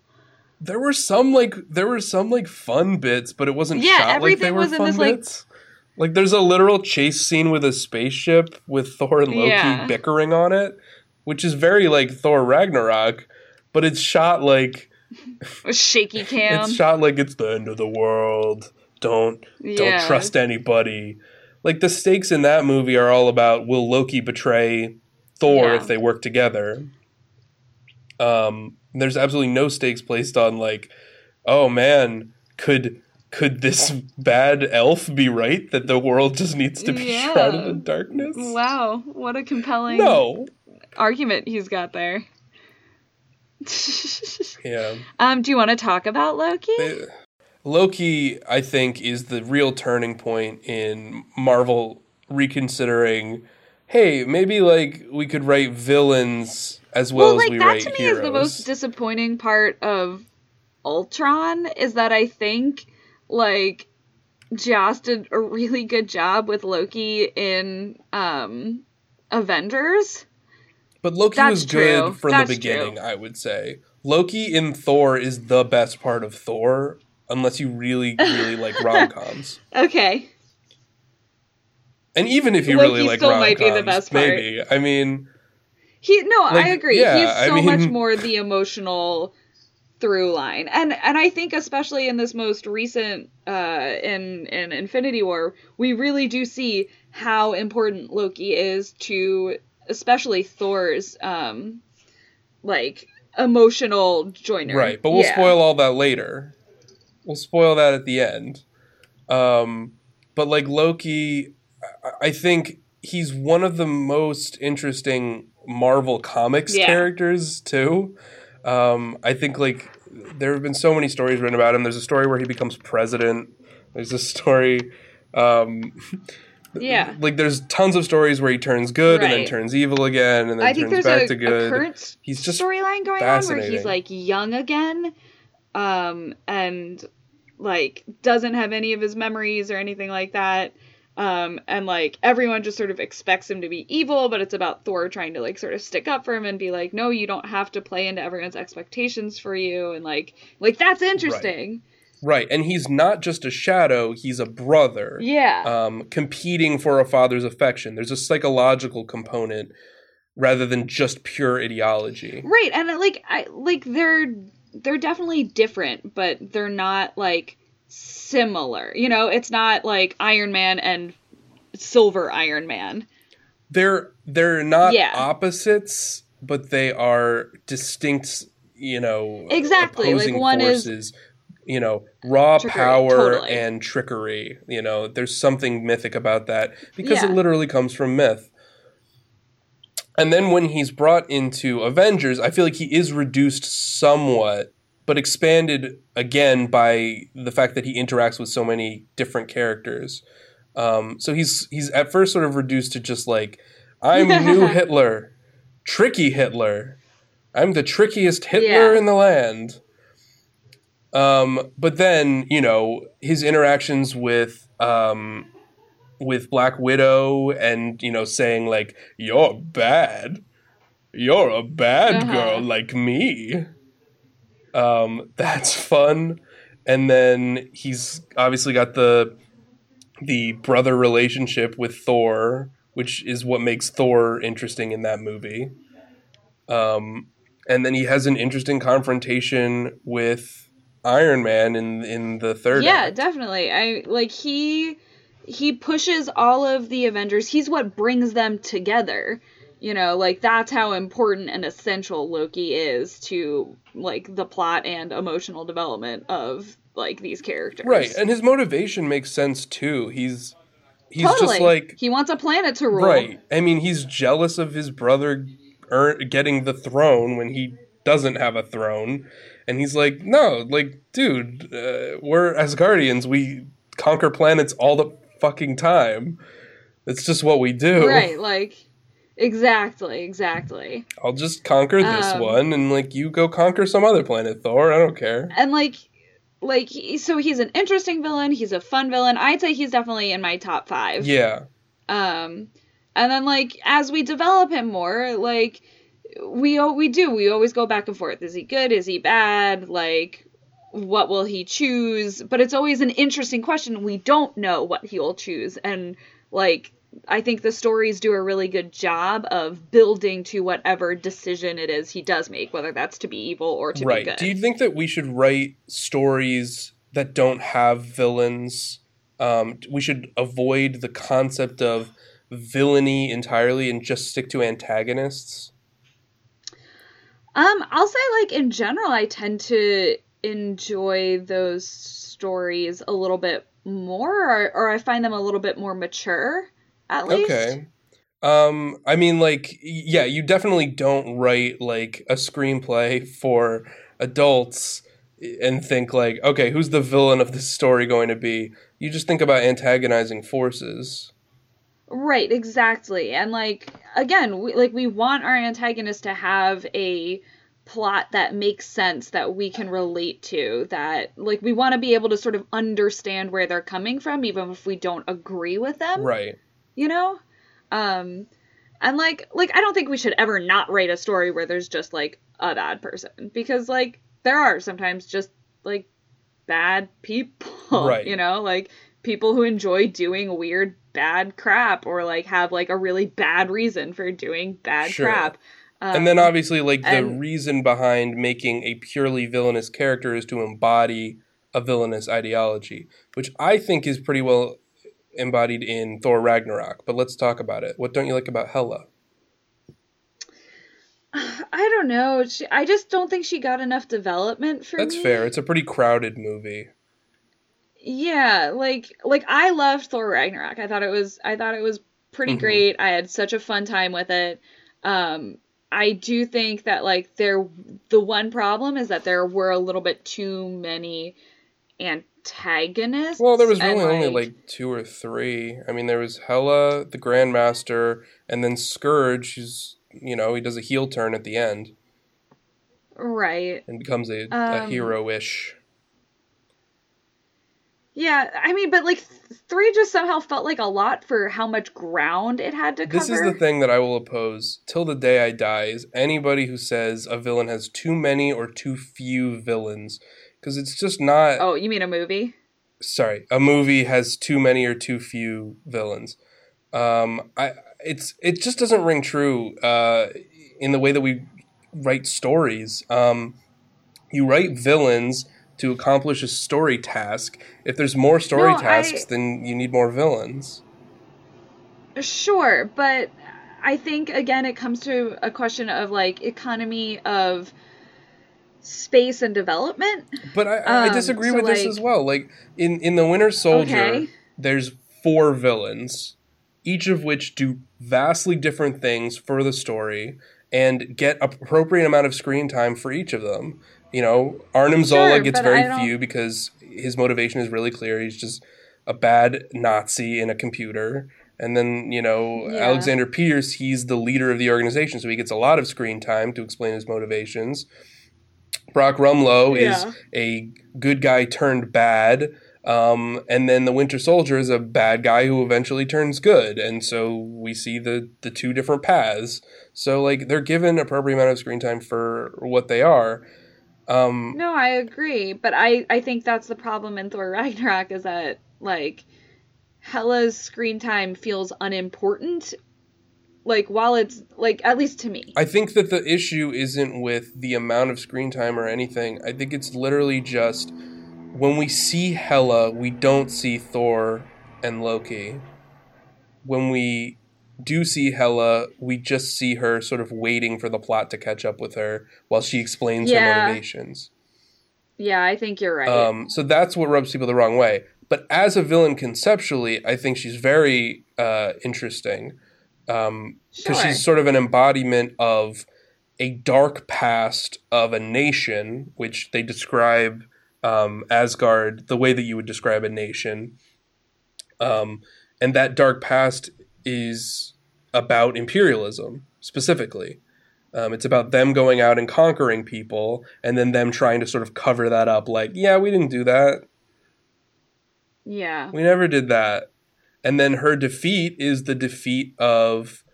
there were some like there were some like fun bits, but it wasn't Yeah, shot like they everything were was in fun this, bits. Like there's a literal chase scene with a spaceship with Thor and Loki Yeah. bickering on it, which is very like Thor Ragnarok, but it's shot like With shaky cam. it's shot like it's the end of the world. Don't yeah. don't trust anybody. Like the stakes in that movie are all about will Loki betray Thor Yeah. if they work together. Um, there's absolutely no stakes placed on like, oh man, could could this bad elf be right that the world just needs to be Yeah. shrouded in darkness? Wow, what a compelling No. argument he's got there. Yeah. um, do you want to talk about Loki? They- Loki, I think, is the real turning point in Marvel reconsidering. Hey, maybe like we could write villains as well, well, as like we that write to me heroes. is the most disappointing part of Ultron is that I think like Joss did a really good job with Loki in um Avengers. but Loki That's was good from That's the beginning. true. I would say Loki in Thor is the best part of Thor, unless you really, really like rom coms. Okay. And even if you Loki really like still rom might be the coms, best part. maybe. I mean, He no, I agree. yeah, He's I so much more the emotional through line. And and I think especially in this most recent uh in in Infinity War, we really do see how important Loki is to especially Thor's um like emotional joiner. Right, but we'll Yeah. spoil all that later. We'll spoil that at the end. Um, but like Loki, I- think he's one of the most interesting Marvel Comics Yeah. characters too. Um, I think like there have been so many stories written about him. There's a story where he becomes president. There's a story. Um, Yeah. like there's tons of stories where he turns good and then turns evil again and then I turns back a, to a good. current He's just storyline going on where he's like young again, um, and like doesn't have any of his memories or anything like that. Um, and like everyone just sort of expects him to be evil, but it's about Thor trying to like sort of stick up for him and be like, no, you don't have to play into everyone's expectations for you, and like like that's interesting. Right, and he's not just a shadow; he's a brother, Yeah. um, competing for a father's affection. There's a psychological component rather than just pure ideology. Right, and like I like they're they're definitely different, but they're not like similar. You know, it's not like Iron Man and Silver Iron Man. They're they're not Yeah. opposites, but they are distinct, you know, Exactly, like, one is- you know, raw Trickery, power totally. and trickery. You know, there's something mythic about that because it literally comes from myth. And then when he's brought into Avengers, I feel like he is reduced somewhat, but expanded again by the fact that he interacts with so many different characters. Um, so he's he's at first sort of reduced to just like, I'm new Hitler, tricky Hitler. I'm the trickiest Hitler Yeah. in the land. Um, but then you know his interactions with um, with Black Widow and you know saying like you're bad, you're a bad Uh-huh. girl like me. Um, that's fun, and then he's obviously got the the brother relationship with Thor, which is what makes Thor interesting in that movie. Um, and then he has an interesting confrontation with Iron Man in in the third. yeah, act. definitely. I like he he pushes all of the Avengers. He's what brings them together. You know, like that's how important and essential Loki is to like the plot and emotional development of like these characters. Right, and his motivation makes sense too. He's he's totally. just like he wants a planet to rule. right. I mean, he's jealous of his brother earn, getting the throne when he doesn't have a throne, and he's like, no, like, dude, uh, we're Asgardians. We conquer planets all the fucking time. It's just what we do. Right, like exactly, exactly. I'll just conquer this Um, one, and like you go conquer some other planet, Thor. I don't care. and like like so he's an interesting villain he's a fun villain i'd say he's definitely in my top five. Yeah, um and then like as we develop him more like we we do we always go back and forth. Is he good? Is he bad? Like what will he choose? But it's always an interesting question. We don't know what he will choose. And like i think the stories do a really good job of building to whatever decision it is he does make whether that's to be evil or to be right. good Do you think that we should write stories that don't have villains? Um, we should avoid the concept of villainy entirely and just stick to antagonists. Um, I'll say like in general, I tend to enjoy those stories a little bit more, or, or I find them a little bit more mature, at least. Okay. Um, I mean, like, yeah, you definitely don't write like a screenplay for adults and think like, okay, who's the villain of this story going to be? You just think about antagonizing forces. Right, exactly. And like again, we like we want our antagonist to have a plot that makes sense that we can relate to that like we want to be able to sort of understand where they're coming from even if we don't agree with them. Right. You know um and like like i don't think we should ever not write a story where there's just like a bad person because like there are sometimes just like bad people Right. you know like people who enjoy doing weird bad crap or like have like a really bad reason for doing bad Sure. crap um, and then obviously like the and- reason behind making a purely villainous character is to embody a villainous ideology which i think is pretty well embodied in thor ragnarok but let's talk about it what don't you like about hela i don't know she, i just don't think she got enough development for that's me fair it's a pretty crowded movie Yeah, like like I loved Thor Ragnarok. I thought it was I thought it was pretty Mhm. great. I had such a fun time with it. Um I do think that like there the one problem is that there were a little bit too many antagonists. well there was really only like two or three i mean there was hela the grandmaster and then scourge who's you know he does a heel turn at the end right. and becomes a, a Um, hero-ish Yeah, I mean, but like th- three just somehow felt like a lot for how much ground it had to cover. This is the thing that I will oppose till the day I die is anybody who says a villain has too many or too few villains because it's just not Oh, you mean a movie? sorry, a movie has too many or too few villains. Um I it's it just doesn't ring true uh, in the way that we write stories. Um, you write villains to accomplish a story task. If there's more story No, tasks, I- then you need more villains. Sure, but I think again it comes to a question of like economy of space and development. But I, I Um, disagree so, with this as well. Like in in the Winter Soldier, Okay. there's four villains, each of which do vastly different things for the story and get appropriate amount of screen time for each of them. You know, Arnim Zola Sure, gets very few because his motivation is really clear. He's just a bad Nazi in a computer. And then, you know, Yeah. Alexander Pierce, he's the leader of the organization, so he gets a lot of screen time to explain his motivations. Brock Rumlow is a good guy turned bad. Um, and then the Winter Soldier is a bad guy who eventually turns good. And so we see the, the two different paths. So, like, they're given appropriate amount of screen time for what they are. Um, No, I agree, but I I think that's the problem in Thor Ragnarok is that like Hela's screen time feels unimportant. Like while it's like at least to me. I think that the issue isn't with the amount of screen time or anything. I think it's literally just when we see Hela, we don't see Thor and Loki. When we do see Hela, we just see her sort of waiting for the plot to catch up with her while she explains her motivations. Yeah, I think you're right. Um, so that's what rubs people the wrong way. But as a villain conceptually, I think she's very uh, interesting because Sure. she's sort of an embodiment of a dark past of a nation, which they describe um, Asgard the way that you would describe a nation. Um, and that dark past is about imperialism specifically. Um, it's about them going out and conquering people, and then them trying to sort of cover that up. Like, yeah, we didn't do that. yeah. We never did that. And then her defeat is the defeat of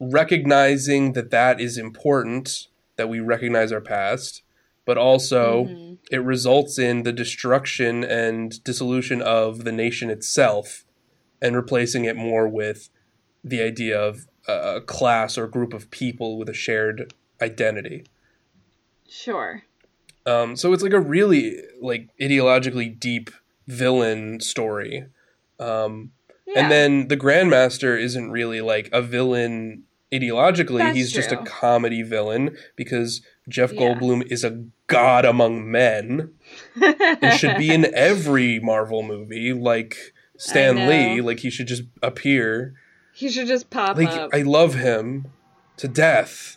recognizing that that is important, that we recognize our past, but also Mhm. it results in the destruction and dissolution of the nation itself and replacing it more with the idea of a a class or group of people with a shared identity. Sure. Um, so it's like a really like ideologically deep villain story. Um, Yeah. and then the Grandmaster isn't really like a villain ideologically. That's He's just a comedy villain because Jeff Yeah. Goldblum is a god among men and should be in every Marvel movie like Stan Lee. Like he should just appear. he should just pop Like up. I love him to death.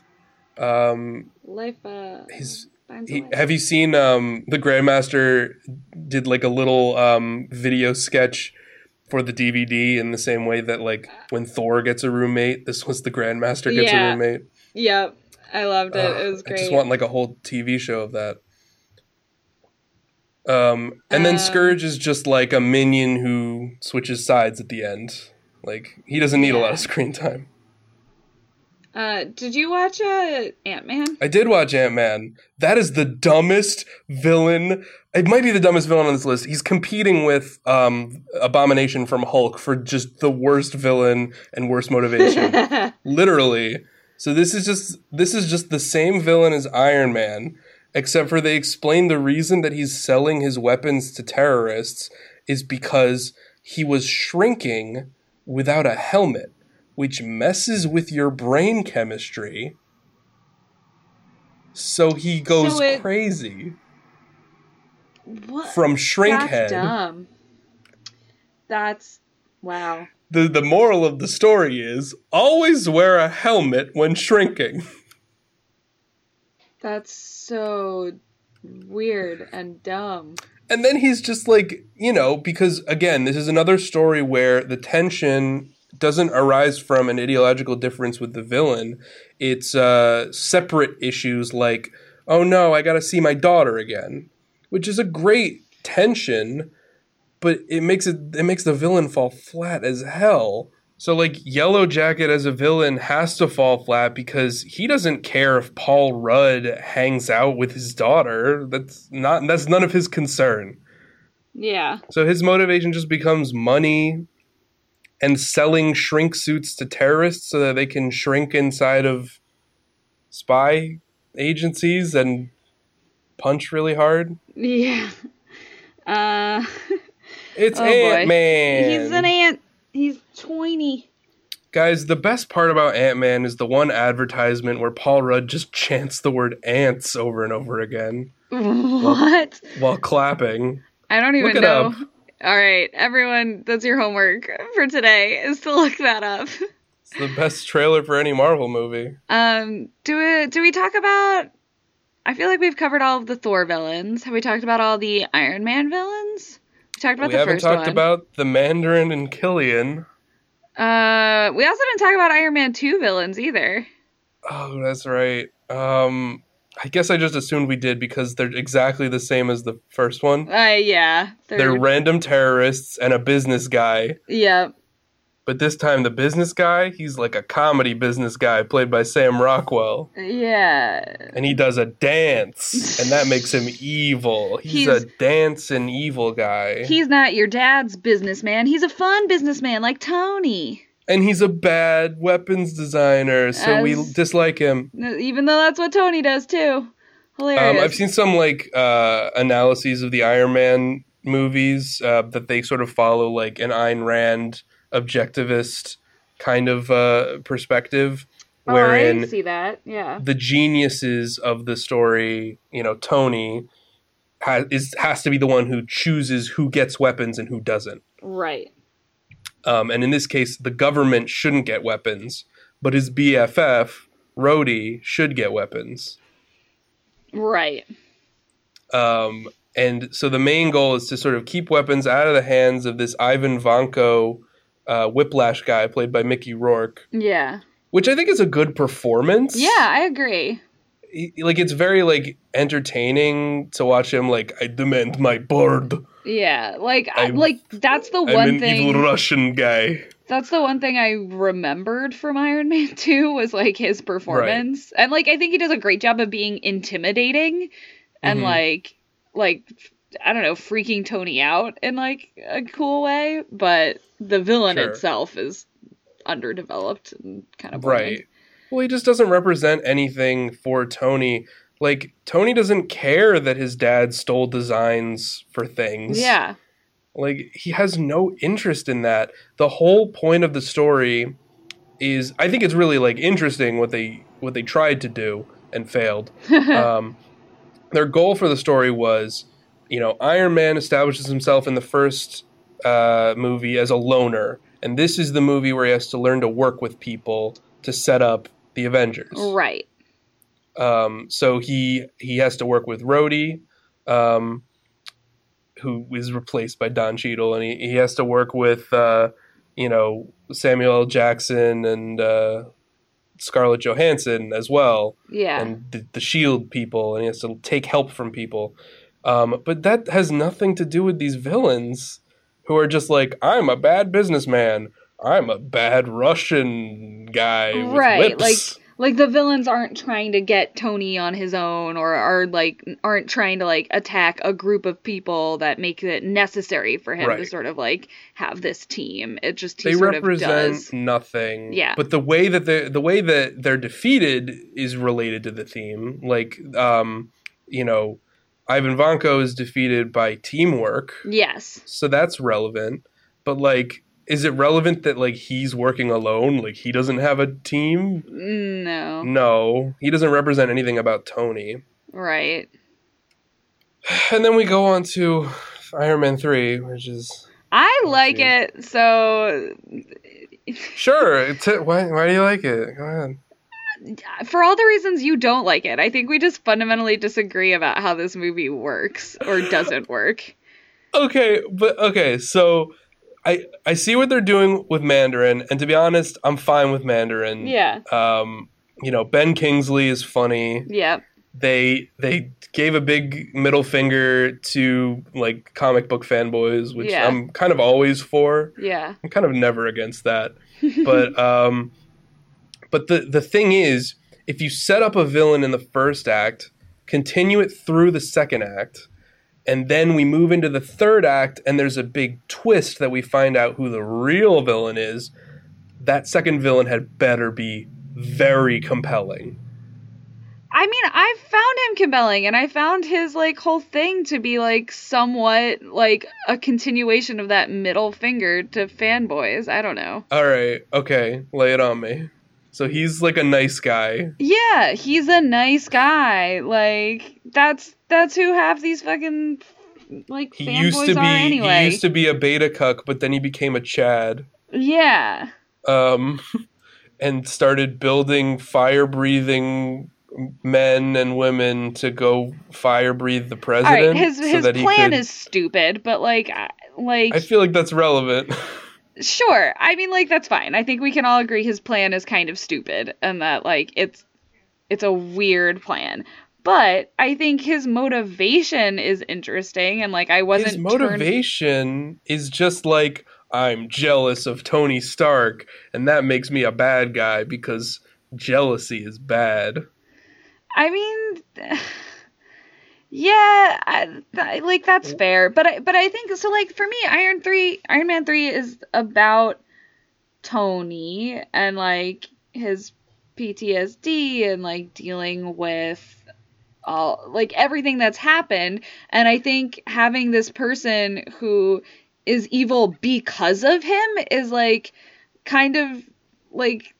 Um, Life uh a he, have you seen um, the Grandmaster did like a little um, video sketch for the DVD in the same way that like when Thor gets a roommate, this was the Grandmaster gets Yeah. a roommate. Yep. I loved it. Ugh, it was great. I just want like a whole TV show of that. Um, and then Um, Scourge is just like a minion who switches sides at the end. Like he doesn't need a lot of screen time. uh did you watch uh Ant Man? I did watch Ant Man. That is the dumbest villain. It might be the dumbest villain on this list. He's competing with um, Abomination from Hulk for just the worst villain and worst motivation. Literally. So this is just this is just the same villain as Iron Man, except for they explain the reason that he's selling his weapons to terrorists is because he was shrinking without a helmet, which messes with your brain chemistry. So he goes So it- crazy what? from That's shrinkhead. dumb. That's wow. The the moral of the story is always wear a helmet when shrinking. That's so weird and dumb. And then he's just like, you know, because again, this is another story where the tension doesn't arise from an ideological difference with the villain. It's uh, separate issues like, oh no, I got to see my daughter again, which is a great tension, but it makes it it makes the villain fall flat as hell. So like Yellow Jacket as a villain has to fall flat because he doesn't care if Paul Rudd hangs out with his daughter. That's not that's none of his concern. Yeah. So his motivation just becomes money and selling shrink suits to terrorists so that they can shrink inside of spy agencies and punch really hard. Yeah. Uh, It's Oh, boy. Ant Man. he's an ant. He's tiny. Guys, the best part about Ant Man is the one advertisement where Paul Rudd just chants the word ants over and over again What? while clapping. I don't even Look it know. up. All right, everyone, that's your homework for today is to look that up. It's the best trailer for any Marvel movie. Um, do we do we talk about? I feel like we've covered all of the Thor villains. Have we talked about all the Iron Man villains? We talked about we the haven't first talked one. about the Mandarin and Killian. Uh, we also didn't talk about Iron Man two villains either. Oh, that's right. Um, I guess I just assumed we did because they're exactly the same as the first one. Uh, yeah, They're random terrorists and a business guy. yeah, But this time, the business guy, he's like a comedy business guy played by Sam Rockwell. yeah. And he does a dance, and that makes him evil. He's, He's- a dancing evil guy. He's not your dad's businessman. He's a fun businessman like Tony. and he's a bad weapons designer, so we dislike him. Even though that's what Tony does too. Hilarious. Um, I've seen some like uh, analyses of the Iron Man movies uh, that they sort of follow like an Ayn Rand objectivist kind of uh, perspective, Oh, wherein I see that. Yeah. the geniuses of the story, you know, Tony has is has to be the one who chooses who gets weapons and who doesn't. Right. Um, and in this case, the government shouldn't get weapons, but his BFF Rhodey should get weapons. Right. Um, and so the main goal is to sort of keep weapons out of the hands of this Ivan Vanko uh, Whiplash guy played by Mickey Rourke, Yeah. which I think is a good performance. Yeah, I agree. He- like it's very like entertaining to watch him. Like I demand my bird. Yeah. Like I, I'm- like that's the I'm one an thing evil Russian guy. that's the one thing I remembered from Iron Man 2 was like his performance. And like I think he does a great job of being intimidating and Mhm. like like I don't know, freaking Tony out in like a cool way, but the villain Sure. itself is underdeveloped and kind of boring. Right. Well, he just doesn't represent anything for Tony. Like Tony doesn't care that his dad stole designs for things. Yeah. Like he has no interest in that. The whole point of the story is I think it's really like interesting what they what they tried to do and failed. um, their goal for the story was, you know, Iron Man establishes himself in the first uh, movie as a loner, and this is the movie where he has to learn to work with people to set up the Avengers. right. Um, so he he has to work with Rhodey, um, who is replaced by Don Cheadle, and he, he has to work with uh, you know Samuel L. Jackson and uh, Scarlett Johansson as well, Yeah. and the, the Shield people, and he has to take help from people. Um, but that has nothing to do with these villains who are just like, I'm a bad businessman. I'm a bad Russian guy with Right, whips." like the villains aren't trying to get Tony on his own or are like aren't trying to like attack a group of people that make it necessary for him to sort of like have this team. It just he they represent nothing. Yeah. But the way that they the way that they're defeated is related to the theme. Like um, you know, Ivan Vanko is defeated by teamwork. Yes. So that's relevant. But like is it relevant that like he's working alone? Like he doesn't have a team? No. No. He doesn't represent anything about Tony. Right. And then we go on to Iron Man 3, which is I like it. So Sure. It's, why why do you like it? Go ahead. For all the reasons you don't like it, I think we just fundamentally disagree about how this movie works or doesn't work. Okay, but okay, so I I see what they're doing with Mandarin, and to be honest, I'm fine with Mandarin. Yeah. Um, you know, Ben Kingsley is funny. Yeah. They they gave a big middle finger to like comic book fanboys, which Yeah. I'm kind of always for. Yeah. I'm kind of never against that. But um but the the thing is, if you set up a villain in the first act, continue it through the second act, And then we move into the third act, and there's a big twist that we find out who the real villain is. That second villain had better be very compelling. I mean, I found him compelling, and I found his like whole thing to be like somewhat like a continuation of that middle finger to fanboys. I don't know. All right, okay, lay it on me. So he's like a nice guy. Yeah, he's a nice guy. Like that's that's who half these fucking like He fanboys used to be are anyway. he used to be a beta cuck, but then he became a Chad. yeah. Um and started building fire breathing men and women to go fire breathe the president. right, his so his plan could- is stupid, but like like I feel like that's relevant. sure. I mean like that's fine. I think we can all agree his plan is kind of stupid and that like it's it's a weird plan. But I think his motivation is interesting and like I wasn't His turned- motivation is just like I'm jealous of Tony Stark, and that makes me a bad guy because jealousy is bad. I mean, yeah, I, I- like that's fair, but I, but I think so. Like for me, Iron Three, Iron Man Three is about Tony and like his PTSD and like dealing with all like everything that's happened, and I think having this person who is evil because of him is like kind of like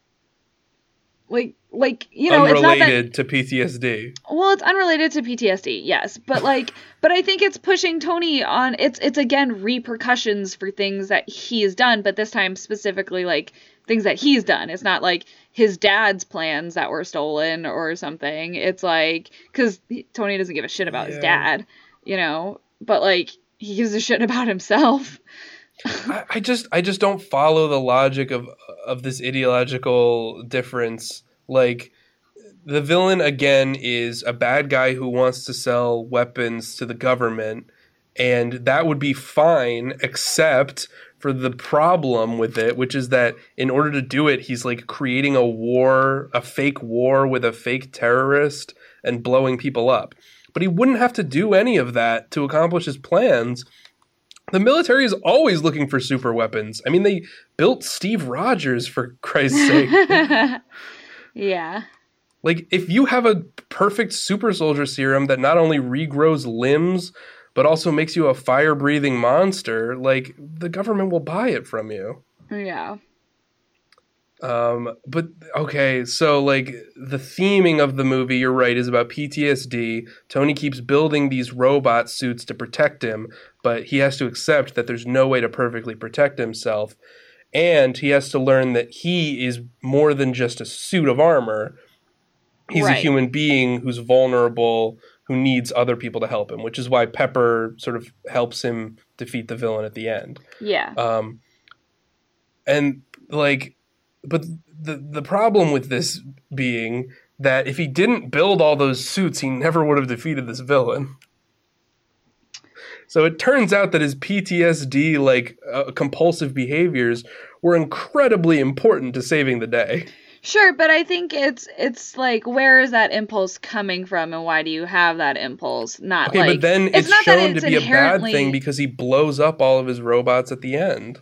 like like you know it's not that Unrelated to PTSD. well, it's unrelated to PTSD, yes, but like, but I think it's pushing Tony on. It's it's again repercussions for things that he has done, but this time specifically like things that he's done. It's not like his dad's plans that were stolen or something. It's like because Tony doesn't give a shit about his dad, you know, but like he gives a shit about himself. I, I just I just don't follow the logic of of this ideological difference. Like the villain again is a bad guy who wants to sell weapons to the government, and that would be fine, except for the problem with it, which is that in order to do it, he's like creating a war, a fake war with a fake terrorist and blowing people up. But he wouldn't have to do any of that to accomplish his plans. The military is always looking for super weapons. I mean, they built Steve Rogers for Christ's sake. yeah. like, if you have a perfect super soldier serum that not only regrows limbs, but also makes you a fire breathing monster, like, the government will buy it from you. Yeah. Um, but okay, so like the theming of the movie, you're right, is about PTSD. Tony keeps building these robot suits to protect him, but he has to accept that there's no way to perfectly protect himself. And he has to learn that he is more than just a suit of armor. He's a human being who's vulnerable, who needs other people to help him, which is why Pepper sort of helps him defeat the villain at the end. Yeah. Um, and like, but the the problem with this being that if he didn't build all those suits, he never would have defeated this villain. So it turns out that his PTSD, like uh, compulsive behaviors, were incredibly important to saving the day. Sure, but I think it's it's like where is that impulse coming from and why do you have that impulse? Not Okay, like but then it's, not that shown it's to be a bad thing because he blows up all of his robots at the end.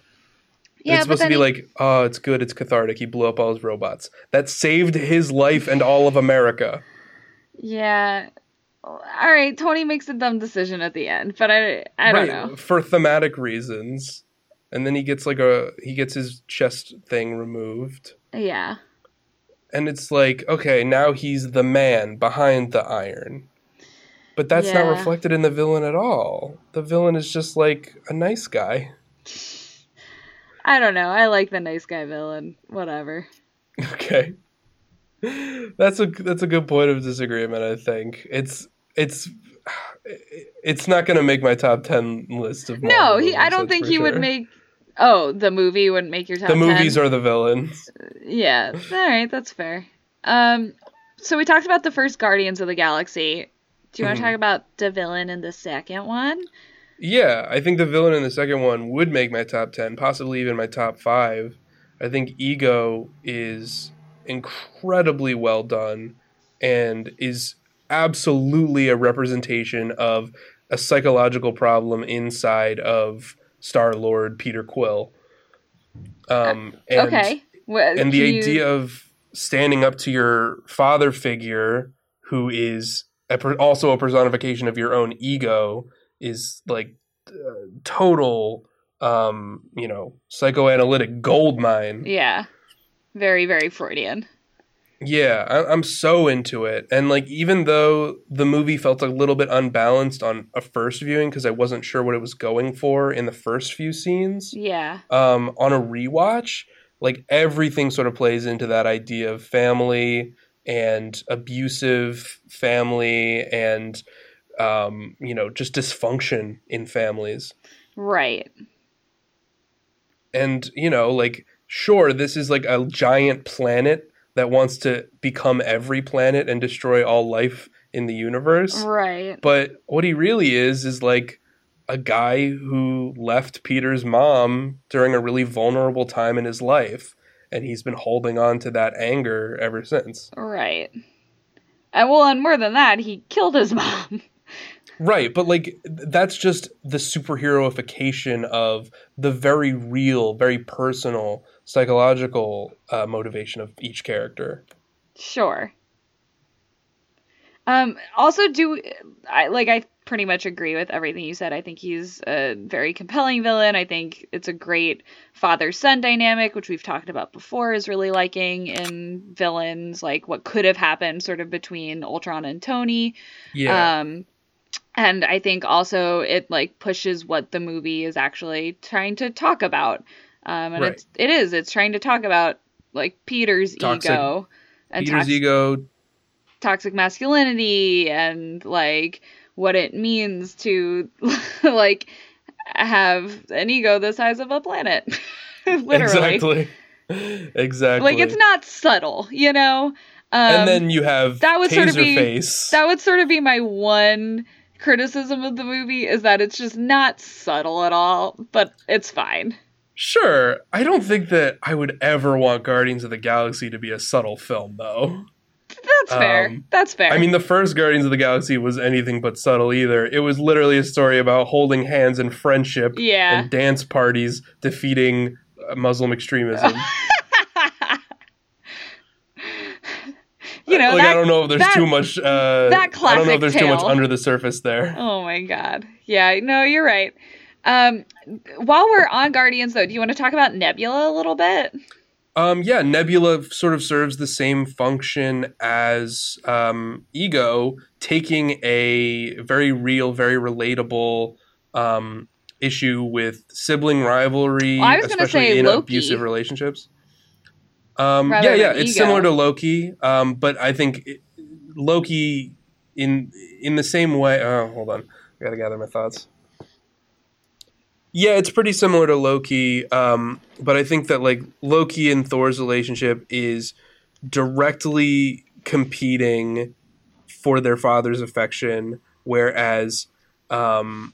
Yeah, it's supposed to be then like, oh, it's good, it's cathartic. He blew up all his robots. That saved his life and all of America. yeah. All right, Tony makes a dumb decision at the end, but I I don't know. For thematic reasons. And then he gets like a he gets his chest thing removed. Yeah. And it's like, okay, now he's the man behind the iron. But that's not reflected in the villain at all. The villain is just like a nice guy. I don't know. I like the nice guy villain. Whatever. Okay. That's a that's a good point of disagreement, I think. It's it's it's not going to make my top 10 list of No, Marvel he I don't think he would make Oh, the movie wouldn't make your top The movies 10? are the villains. Yeah. All right, that's fair. Um so we talked about the first Guardians of the Galaxy. Do you want to talk about the villain in the second one? Yeah, I think the villain in the second one would make my top 10, possibly even my top 5. I think Ego is incredibly well done and is absolutely a representation of a psychological problem inside of Star Lord Peter Quill. Um, and, okay. Well, and the you- idea of standing up to your father figure, who is a, also a personification of your own ego, is like uh, total, um, you know, psychoanalytic gold mine. Yeah. Very, very Freudian. Yeah, I- I'm so into it. And like, even though the movie felt a little bit unbalanced on a first viewing because I wasn't sure what it was going for in the first few scenes, Yeah. um, on a rewatch, like everything sort of plays into that idea of family and abusive family and um, you know just dysfunction in families. Right. And you know, like sure, this is like a giant planet that wants to become every planet and destroy all life in the universe. Right. But what he really is is like a guy who left Peter's mom during a really vulnerable time in his life, and he's been holding on to that anger ever since. Right. And well, and more than that, he killed his mom. Right, but like that's just the superheroification of the very real, very personal psychological uh, motivation of each character. Sure. Um also do I like I pretty much agree with everything you said. I think he's a very compelling villain. I think it's a great father-son dynamic which we've talked about before is really liking in villains like what could have happened sort of between Ultron and Tony. Yeah, Um and I think also it like pushes what the movie is actually trying to talk about. Um and Right. it's it is it's trying to talk about like Peter's Toxic- ego and Peter's ego. toxic masculinity and like what it means to like have an ego the size of a planet literally Exactly. exactly. like it's not subtle you know um and then you have that would sort of be- Face. that would sort of be my one criticism of the movie is that it's just not subtle at all but it's fine Sure. I don't think that I would ever want Guardians of the Galaxy to be a subtle film, though. that's fair Um, that's fair I mean, the first Guardians of the Galaxy was anything but subtle either. It was literally a story about holding hands in friendship yeah and dance parties defeating Muslim extremism. you know like, I don't know if there's that- too much. Uh, that I don't know classic if there's too much tale. under the surface there. Oh my god. Yeah, no, you're right. Um while we're on Guardians though, do you want to talk about Nebula a little bit? Um, yeah, Nebula sort of serves the same function as um, Ego, taking a very real, very relatable um, issue with sibling rivalry, Well, I was gonna especially say in Loki. abusive relationships. Um, yeah, yeah, it's Ego. similar to Loki, um, but I think it, Loki in in the same way. Oh, hold on, I gotta gather my thoughts. Yeah, it's pretty similar to Loki, um, but I think that like Loki and Thor's relationship is directly competing for their father's affection, whereas um,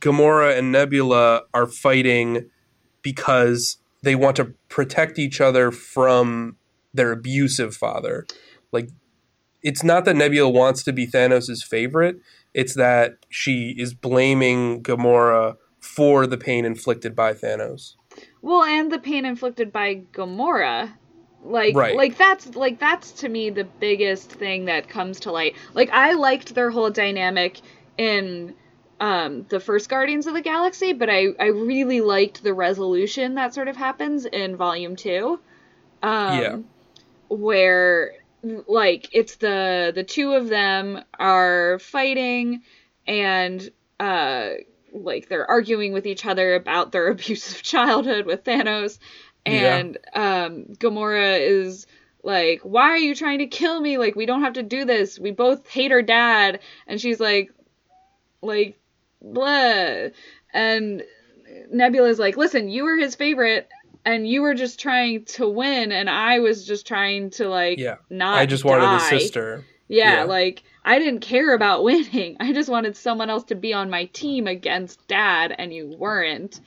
Gamora and Nebula are fighting because they want to protect each other from their abusive father. Like, it's not that Nebula wants to be Thanos' favorite; it's that she is blaming Gamora for the pain inflicted by Thanos. Well, and the pain inflicted by Gamora. Like Right. like that's like that's to me the biggest thing that comes to light. Like I liked their whole dynamic in um the first Guardians of the Galaxy, but I I really liked the resolution that sort of happens in volume 2. Um Yeah. where like it's the the two of them are fighting and uh like they're arguing with each other about their abusive childhood with Thanos Yeah. and um Gamora is like why are you trying to kill me like we don't have to do this we both hate our dad and she's like like blah and Nebula's like listen you were his favorite and you were just trying to win and I was just trying to like Yeah. not I just wanted a sister. Yeah, Yeah. like I didn't care about winning. I just wanted someone else to be on my team against dad and you weren't.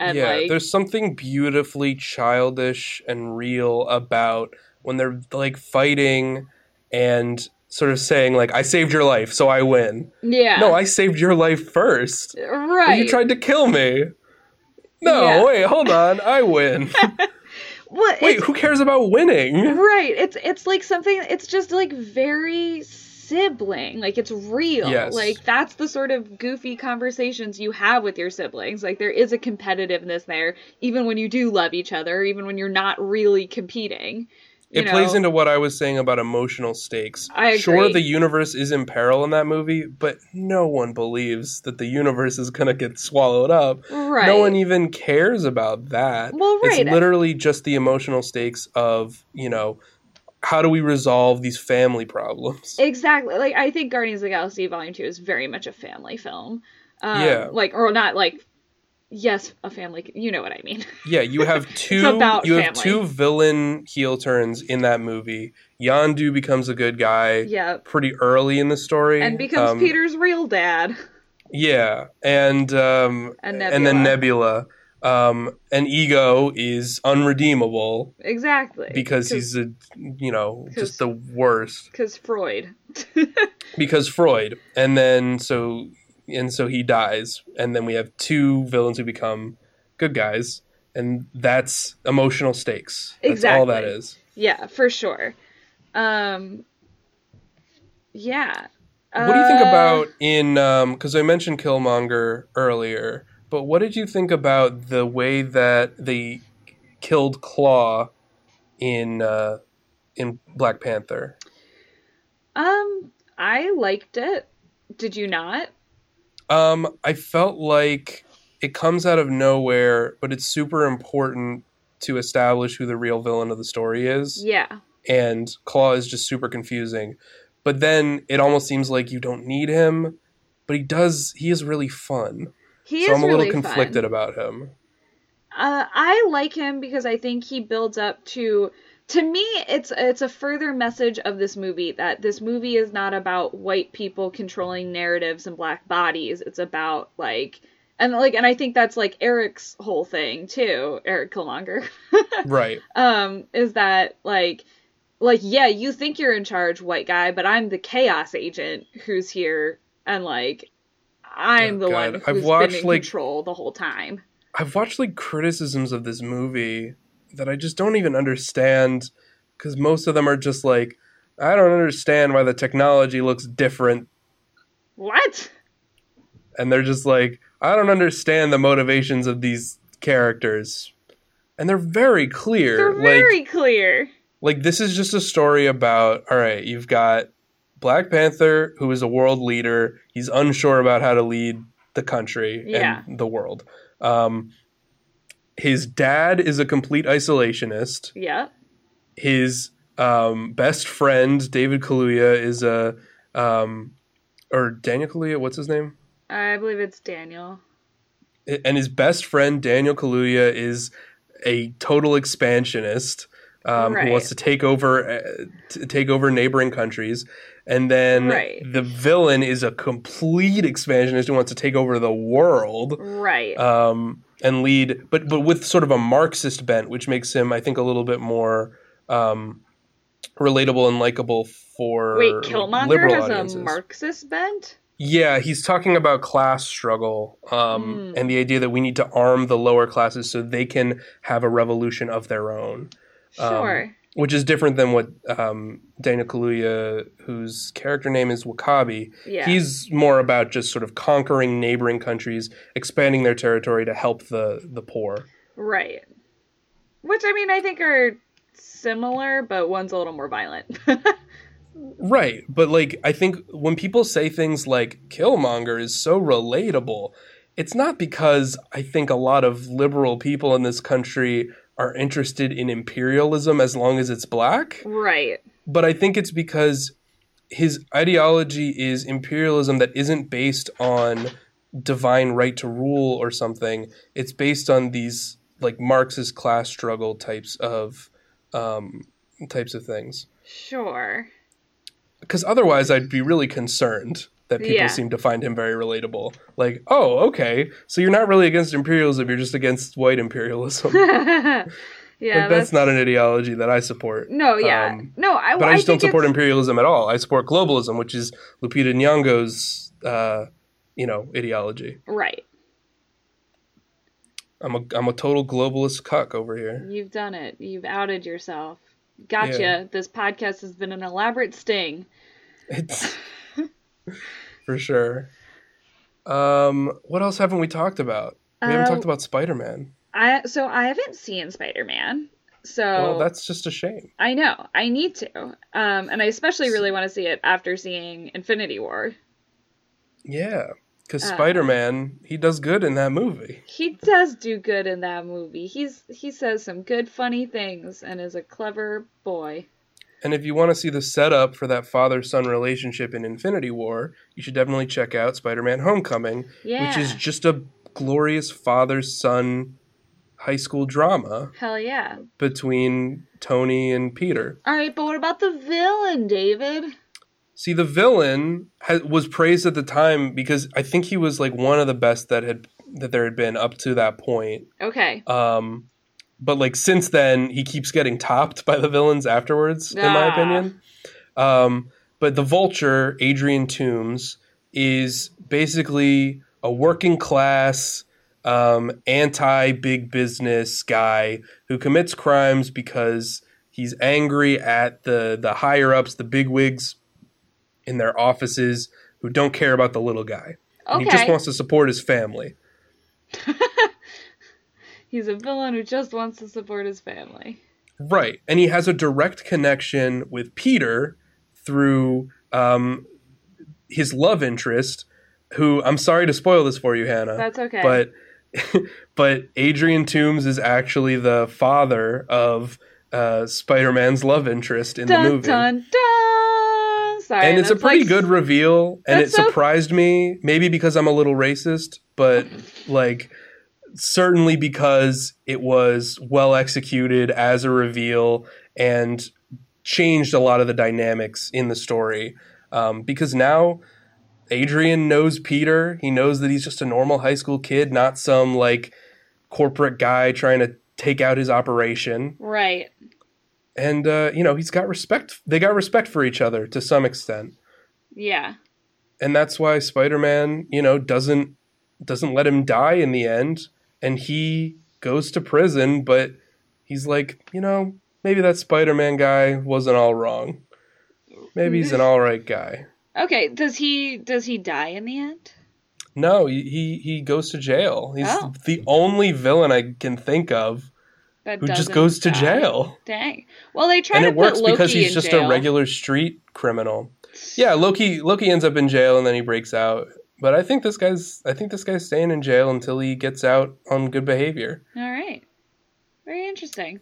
And yeah, like there's something beautifully childish and real about when they're like fighting and sort of saying like I saved your life, so I win. Yeah. No, I saved your life first. right. You tried to kill me. No, Yeah. wait, hold on. I win. Well, wait, who cares about winning? Right. It's it's like something it's just like very sibling. Like it's real. Yes. Like that's the sort of goofy conversations you have with your siblings. Like there is a competitiveness there even when you do love each other, even when you're not really competing. It plays into what I was saying about emotional stakes. I Sure, the universe is in peril in that movie, but no one believes that the universe is going to get swallowed up. Right. No one even cares about that. Well, right. It's literally just the emotional stakes of, you know, how do we resolve these family problems? Exactly. Like I think Guardians of the Galaxy Volume Two is very much a family film. Um, Yeah. Like or not like. Yes, a family. You know what I mean. Yeah, you have two you have two villain heel turns in that movie. Yondu becomes a good guy yeah. pretty early in the story. And becomes Um, Peter's real dad. Yeah, and um, And and then Nebula. Nebula, um, and Ego is unredeemable Exactly. because he's a you know just the worst because Freud. because Freud, and then so and so he dies, and then we have two villains who become good guys, and that's emotional stakes. That's all that is. Yeah, for sure. Um. Yeah. What do you think Uh, about in because I mentioned Killmonger earlier, but what did you think about the way that they killed Klaue in uh, in Black Panther? Um, I liked it. Did you not? Um, I felt like it comes out of nowhere, but it's super important to establish who the real villain of the story is, Yeah. and Klaue is just super confusing. But then it almost seems like you don't need him, but he does. He is really fun. He so is I'm a really little conflicted fun. about him. Uh, I like him because I think he builds up to. To me, it's it's a further message of this movie that this movie is not about white people controlling narratives and black bodies. It's about like and like and I think that's like Eric's whole thing too, Eric Killmonger. Right. um is that like like yeah you think you're in charge white guy but i'm the chaos agent who's here and like i'm Oh, the God. one I've who's watched, been in like- control the whole time I've watched like criticisms of this movie that I just don't even understand because most of them are just like, I don't understand why the technology looks different. what And they're just like, I don't understand the motivations of these characters. And they're very clear. they're like, very clear like this is just a story about all right you've got black panther who is a world leader he's unsure about how to lead the country Yeah. and the world um, his dad is a complete isolationist. Yeah. His um, best friend david kaluuya is a um, or daniel kaluuya what's his name? I believe it's daniel. And his best friend Daniel Kaluuya is a total expansionist um, Right. who wants to take over uh, to take over neighboring countries, and then Right. the villain is a complete expansionist who wants to take over the world. Right. Um, and lead, but but with sort of a Marxist bent, which makes him, I think, a little bit more um, relatable and likable for wait killmonger has audiences. a marxist bent Yeah, he's talking about class struggle um, Mm. and the idea that we need to arm the lower classes so they can have a revolution of their own, Um, sure which is different than what um, Daniel Kaluuya, whose character name is W'Kabi, yeah. he's more about just sort of conquering neighboring countries, expanding their territory to help the the poor. right. Which i mean i think are similar but one's a little more violent. Right, but like I think when people say things like Killmonger is so relatable, it's not because I think a lot of liberal people in this country are interested in imperialism as long as it's black, right. But I think it's because his ideology is imperialism that isn't based on divine right to rule or something. It's based on these like Marxist class struggle types of um, types of things. Sure. Because otherwise I'd be really concerned that people Yeah. seem to find him very relatable. Like, oh, okay, so you're not really against imperialism; you're just against white imperialism. Yeah, like that's, not an ideology that I support. No, yeah, Um, no. I, but I just don't support it's- imperialism at all. I support globalism, which is Lupita Nyong'o's, uh, you know, ideology. Right, I'm a I'm a total globalist cuck over here. you've done it. You've outed yourself. Gotcha. Yeah. This podcast has been an elaborate sting. It's for sure. Um, what else haven't we talked about? We haven't Uh, talked about Spider Man. I so I haven't seen Spider Man. So Well, that's just a shame. I know I need to, um, and I especially really want to see it after seeing Infinity War. Yeah, because Uh. Spider Man, he does good in that movie. He does do good in that movie. He's he says some good funny things and is a clever boy. And if you want to see the setup for that father son relationship in Infinity War, you should definitely check out Spider Man Homecoming, Yeah. which is just a glorious father son high school drama Hell yeah. between Tony and Peter. All right, but what about the villain, David? See, the villain ha- was praised at the time because I think he was like one of the best that had that there had been up to that point. Okay. Um, but like since then, he keeps getting topped by the villains afterwards, in my opinion. Um, but the Vulture, Adrian Toombs, is basically a working class, um, anti big business guy who commits crimes because he's angry at the the higher ups, the big wigs in their offices who don't care about the little guy. And Okay. he just wants to support his family. He's a villain who just wants to support his family. Right. And he has a direct connection with Peter through um, his love interest, who I'm sorry to spoil this for you, Hannah. That's okay. But but Adrian Toombs is actually the father of uh, Spider-Man's love interest in dun the movie. dun dun. Sorry. and it's a pretty like- good reveal and it so- surprised me maybe because i'm a little racist but like certainly because it was well executed as a reveal and changed a lot of the dynamics in the story. Um, because now adrian knows peter. He knows that he's just a normal high school kid not some like corporate guy trying to take out his operation. Right. and uh, you know he's got respect they got respect for each other to some extent. Yeah. and that's why spider-man you know doesn't doesn't let him die in the end and he goes to prison but he's like you know maybe that spider-man guy wasn't all wrong maybe he's an all right guy Okay. Does he does he die in the end? no he he, goes to jail he's Oh. the only villain i can think of That who just goes to jail Dang. Well, they try and to it works Loki because he's just jail. a regular street criminal. Yeah, Loki Loki ends up in jail and then he breaks out. But I think this guy's I think this guy's staying in jail until he gets out on good behavior. All right. Very interesting.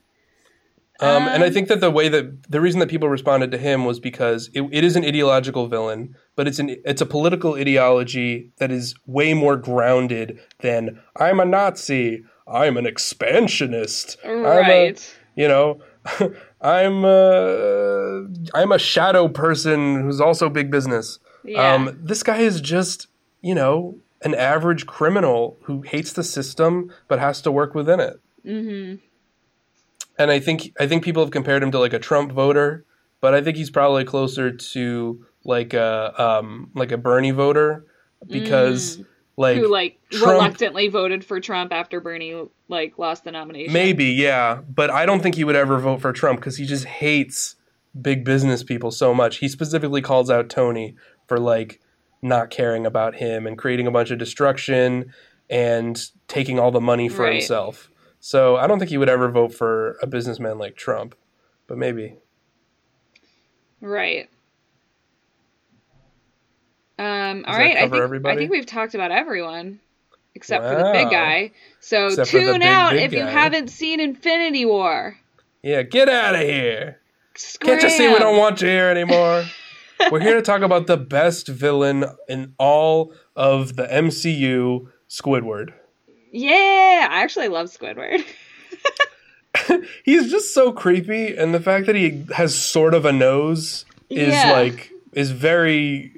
Um, and I Um, think that the way that the reason that people responded to him was because it, it is an ideological villain, but it's an it's a political ideology that is way more grounded than I'm a Nazi, I'm an expansionist, I'm a, Right. you know i'm uh, i'm a shadow person who's also big business yeah. um this guy is just you know an average criminal who hates the system but has to work within it mm-hmm. and i think i think people have compared him to like a trump voter but i think he's probably closer to like a um like a bernie voter because like Who like Trump- reluctantly voted for Trump after Bernie like lost the nomination. Maybe, yeah. But I don't think he would ever vote for Trump because he just hates big business people so much. He specifically calls out Tony for like not caring about him and creating a bunch of destruction and taking all the money for Right. himself. So I don't think he would ever vote for a businessman like Trump. But maybe. Right. Um, all right, I think everybody? I think we've talked about everyone except for the big guy. So Except tune big, out big if you haven't seen Infinity War. Yeah, get out of here. Scram. Can't you see we don't want you here anymore? We're here to talk about the best villain in all of the MCU, Squidward. Yeah, I actually love Squidward. He's just so creepy, and the fact that he has sort of a nose is Yeah. like is very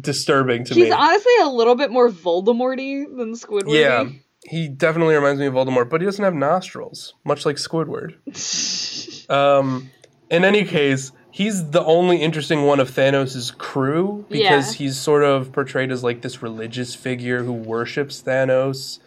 disturbing to He's me. He's honestly a little bit more Voldemorty than Squidward. Yeah. he definitely reminds me of Voldemort, but he doesn't have nostrils, much like Squidward. Um, in any case, he's the only interesting one of Thanos' crew because Yeah. he's sort of portrayed as like this religious figure who worships Thanos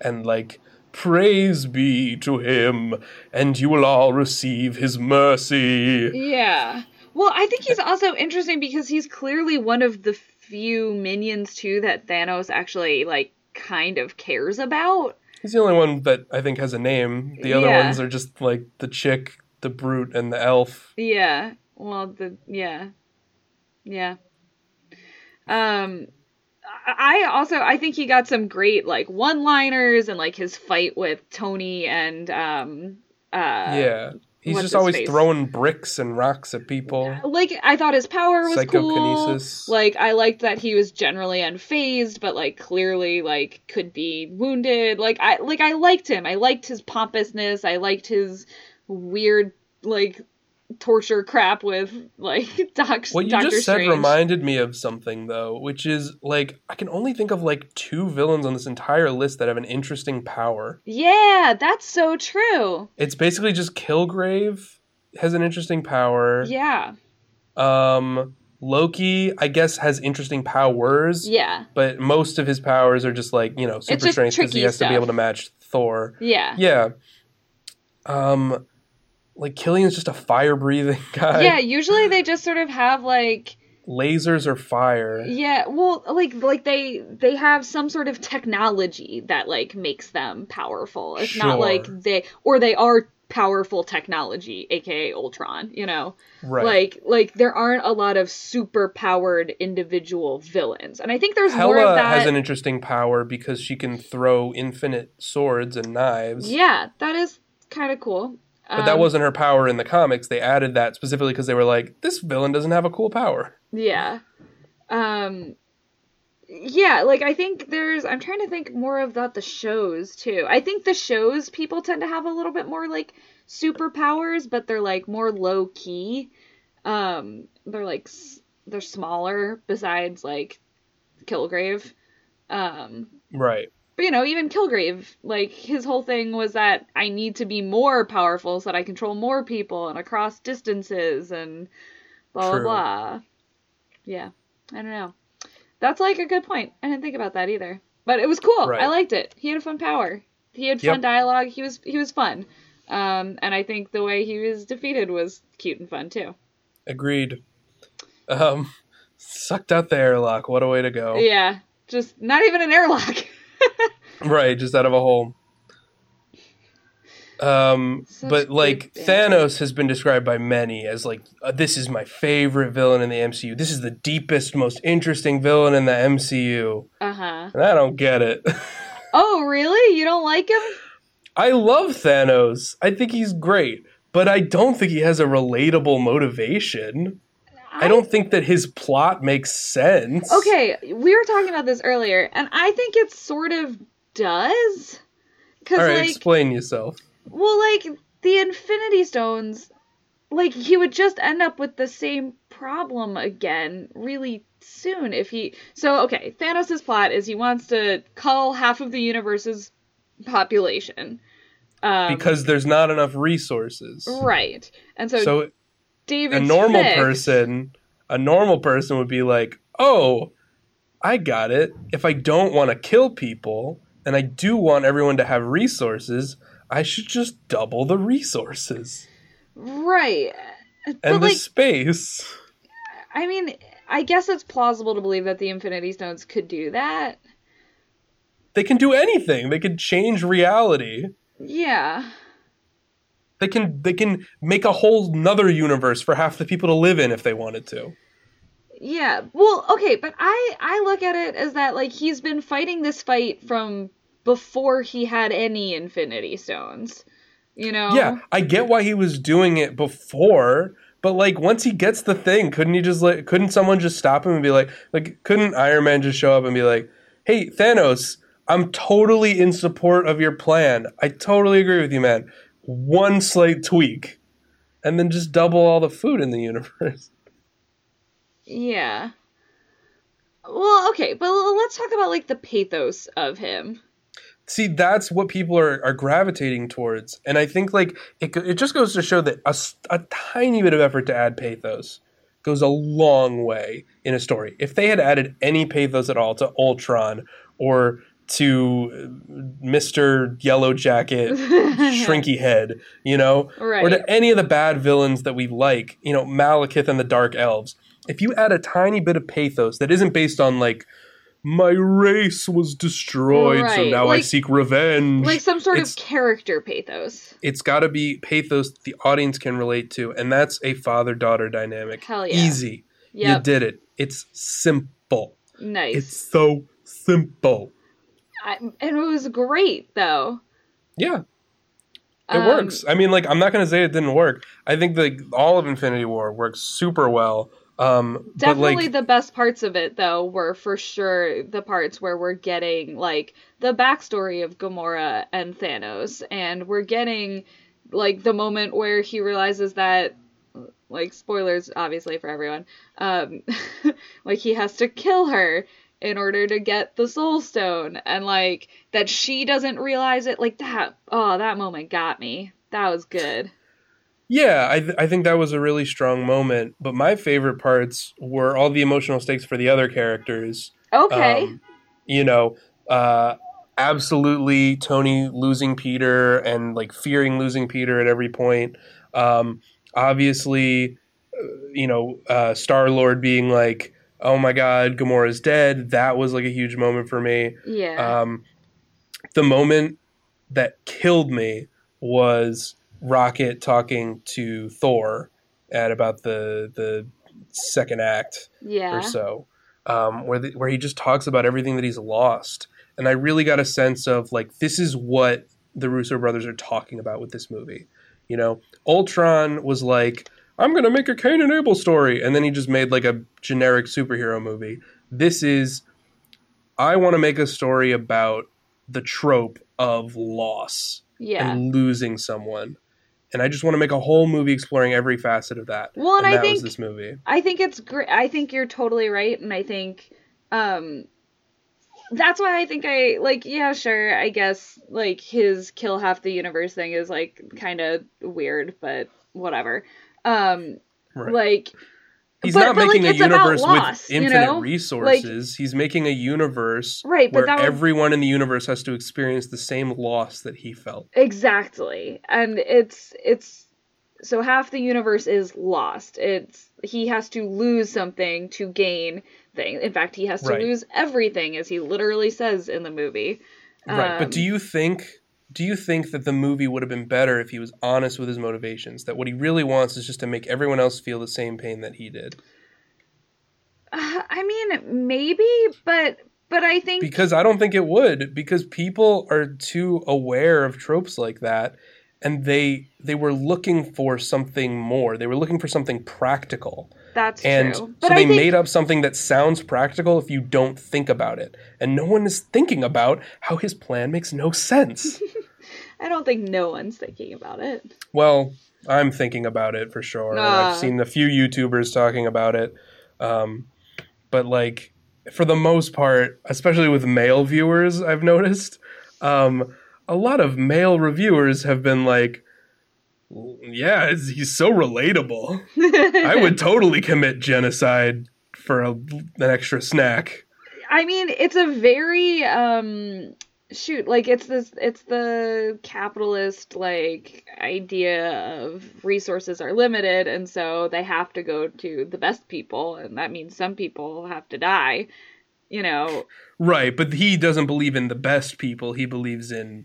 and like praise be to him and you will all receive his mercy. Yeah. Well, I think he's also interesting because he's clearly one of the few minions too that Thanos actually like kind of cares about. He's the only one that I think has a name. The other Yeah. ones are just like the chick, the brute, and the elf. Yeah. Well, the yeah. Yeah. Um I also I think he got some great like one-liners and like his fight with Tony and um uh yeah. He's just always face? throwing bricks and rocks at people. like I thought his power was cool. Psychokinesis. Like I liked that he was generally unfazed, but like clearly like could be wounded. Like I like I liked him. I liked his pompousness. I liked his weird like torture crap with like Doc What you Doctor just said Strange. reminded me of something though, which is like I can only think of like two villains on this entire list that have an interesting power. yeah, that's so true. It's basically just Kilgrave has an interesting power. Yeah. Um Loki, I guess, has interesting powers, Yeah. but most of his powers are just like, you know, super strength because he has to be able to match Thor. Yeah. Yeah. Um like Killian's just a fire breathing guy. Yeah, usually they just sort of have like Lasers or fire. Yeah, well, like like they they have some sort of technology that like makes them powerful. It's not like they or they are powerful technology, aka Ultron, you know. Right. Like like there aren't a lot of super powered individual villains. And I think there's more of Hela that has an interesting power because she can throw infinite swords and knives. Yeah, that is kind of cool. But that Um, wasn't her power in the comics. They added that specifically because they were like, this villain doesn't have a cool power. Yeah. Um yeah, like I think there's I'm trying to think more about the shows too. I think the shows people tend to have a little bit more like superpowers, but they're like more low key. Um they're like they're smaller besides like Kilgrave. Um Right. But you know, even Kilgrave, like his whole thing was that I need to be more powerful so that I control more people and across distances and blah True. blah blah. Yeah, I don't know. That's like a good point. I didn't think about that either, but it was cool. Right. I liked it. He had a fun power. He had Yep. fun dialogue. He was he was fun. Um, and I think the way he was defeated was cute and fun too. Agreed. Um, sucked out the airlock. What a way to go. Yeah, just not even an airlock. Right, just out of a hole. Um, Such but like. Thanos has been described by many as like uh, this is my favorite villain in the MCU. This is the deepest, most interesting villain in the MCU. Uh huh. And I don't get it. Oh really? You don't like him? I love Thanos. I think he's great, but I don't think he has a relatable motivation. I, don't think that his plot makes sense. Okay, we were talking about this earlier, and I think it sort of does. All right, like, explain yourself. well, like, the Infinity Stones, like, he would just end up with the same problem again really soon if he. So, okay, Thanos' plot is he wants to cull half of the universe's population. Um, Because there's not enough resources. Right. And so, So David a normal fix- person, a normal person would be like, "Oh, I got it. If I don't want to kill people and I do want everyone to have resources, I should just double the resources Right. and but, the like, space." I mean, I guess it's plausible to believe that the Infinity Stones could do that. They can do anything. They could change reality. Yeah. They can they can make a whole nother universe for half the people to live in if they wanted to. Yeah. Well, okay, but I I look at it as that like he's been fighting this fight from before he had any Infinity Stones. You know? Yeah, I get why he was doing it before, but like once he gets the thing, couldn't he just like couldn't someone just stop him and be like like couldn't Iron Man just show up and be like, "Hey, Thanos, I'm totally in support of your plan. I totally agree with you, man. One slight tweak." And then just double all the food in the universe. Yeah. Well, okay, but let's talk about like the pathos of him. See, that's what people are, are gravitating towards, and I think like it it just goes to show that a, a tiny bit of effort to add pathos goes a long way in a story. If they had added any pathos at all to Ultron or to Mister Yellow Jacket, Shrinky Head, you know, right. or to any of the bad villains that we like, you know, Malekith and the Dark Elves. If you add a tiny bit of pathos that isn't based on like my race was destroyed, so Right, now I seek revenge. like some sort It's- of character pathos. it's got to be pathos the audience can relate to, and that's a father-daughter dynamic. Hell yeah. Easy. You did it. It's simple. nice. It's so simple. I, and it was great though. Yeah, it Um, works. I mean, like, I'm not going to say it didn't work. I think the all of Infinity War works super well. Um, but Definitely like, the best parts of it though were for sure the parts where we're getting like the backstory of Gamora and Thanos and we're getting like the moment where he realizes that like spoilers obviously for everyone um like he has to kill her in order to get the soul stone and like that she doesn't realize it like that oh that moment got me that was good Yeah, I, th- I think that was a really strong moment. But my favorite parts were all the emotional stakes for the other characters. okay Um, you know, uh, absolutely Tony losing Peter and like fearing losing Peter at every point. Um, obviously, uh, you know, uh, Star Lord being like, "Oh my God, Gamora's dead." That was like a huge moment for me. yeah Um, the moment that killed me was Rocket talking to Thor at about the the second act yeah or so, um, where the, where he just talks about everything that he's lost, and I really got a sense of like this is what the Russo brothers are talking about with this movie. You know, Ultron was like, "I'm gonna make a Cain and Abel story," and then he just made like a generic superhero movie. This is, I want to make a story about the trope of loss yeah and losing someone. And I just want to make a whole movie exploring every facet of that. Well, and I that think- was this movie. I think it's great. I think you're totally right, and I think um, that's why I think I like. Yeah, sure. I guess like his kill half the universe thing is like kind of weird, but whatever. Um, Right. like He's but- not but, making it's a universe loss, with you infinite know? resources. He's making a universe Right, where would- everyone in the universe has to experience the same loss that he felt. exactly, and it's it's so half the universe is lost. It's he has to lose something to gain things. In fact, he has to Right. lose everything, as he literally says in the movie. right. But do Um, you think do you think that the movie would have been better if he was honest with his motivations? That what he really wants is just to make everyone else feel the same pain that he did? Uh, I mean, maybe, but but I think Because I don't think it would, because people are too aware of tropes like that and they they were looking for something more. They were looking for something practical. That's And true. so But they I think made up something that sounds practical if you don't think about it. And no one is thinking about how his plan makes no sense. I don't think no one's thinking about it. well, I'm thinking about it for sure. Ah. I've seen a few YouTubers talking about it. Um, but like for the most part, especially with male viewers, I've noticed um, a lot of male reviewers have been like, "Yeah, he's so relatable. I would totally commit genocide for a, an extra snack." I mean, it's a very um shoot, like it's this it's the capitalist like idea of resources are limited and so they have to go to the best people and that means some people have to die. You know, Right, but he doesn't believe in the best people. He believes in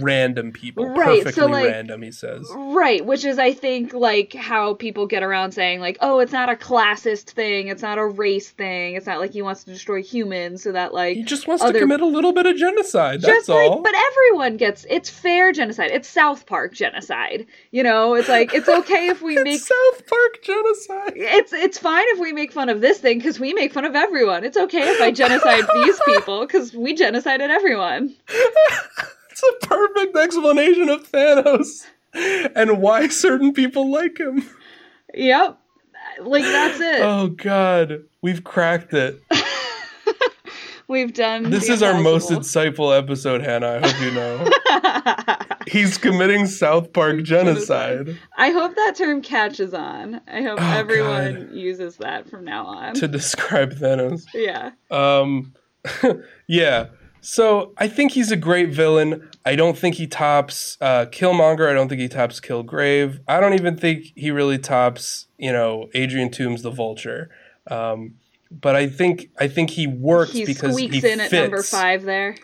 random people, Right, so, perfectly like- random. He says. Right, which is I think like how people get around saying like, oh, it's not a classist thing, it's not a race thing, it's not like he wants to destroy humans so that like He just wants to commit a little bit of genocide. just That's like all. but everyone gets it's fair genocide. It's South Park genocide. You know, it's like it's okay if we It's make South Park genocide. it's it's fine if we make fun of this thing because we make fun of everyone. It's okay if I genocide these people because we genocided everyone. it's a perfect explanation of Thanos and why certain people like him. Yep, like that's it. Oh God, we've cracked it. We've done. This is our most insightful episode, Hannah. I hope you know. He's committing South Park genocide I hope that term catches on. I hope Oh, everyone God. uses that from now on. to describe Thanos. yeah. Um, yeah. So I think he's a great villain. I don't think he tops uh, Killmonger. I don't think he tops Kilgrave. I don't even think he really tops, you know, Adrian Toombs the Vulture. Um, but I think I think he works He because squeaks he in fits. at number five there.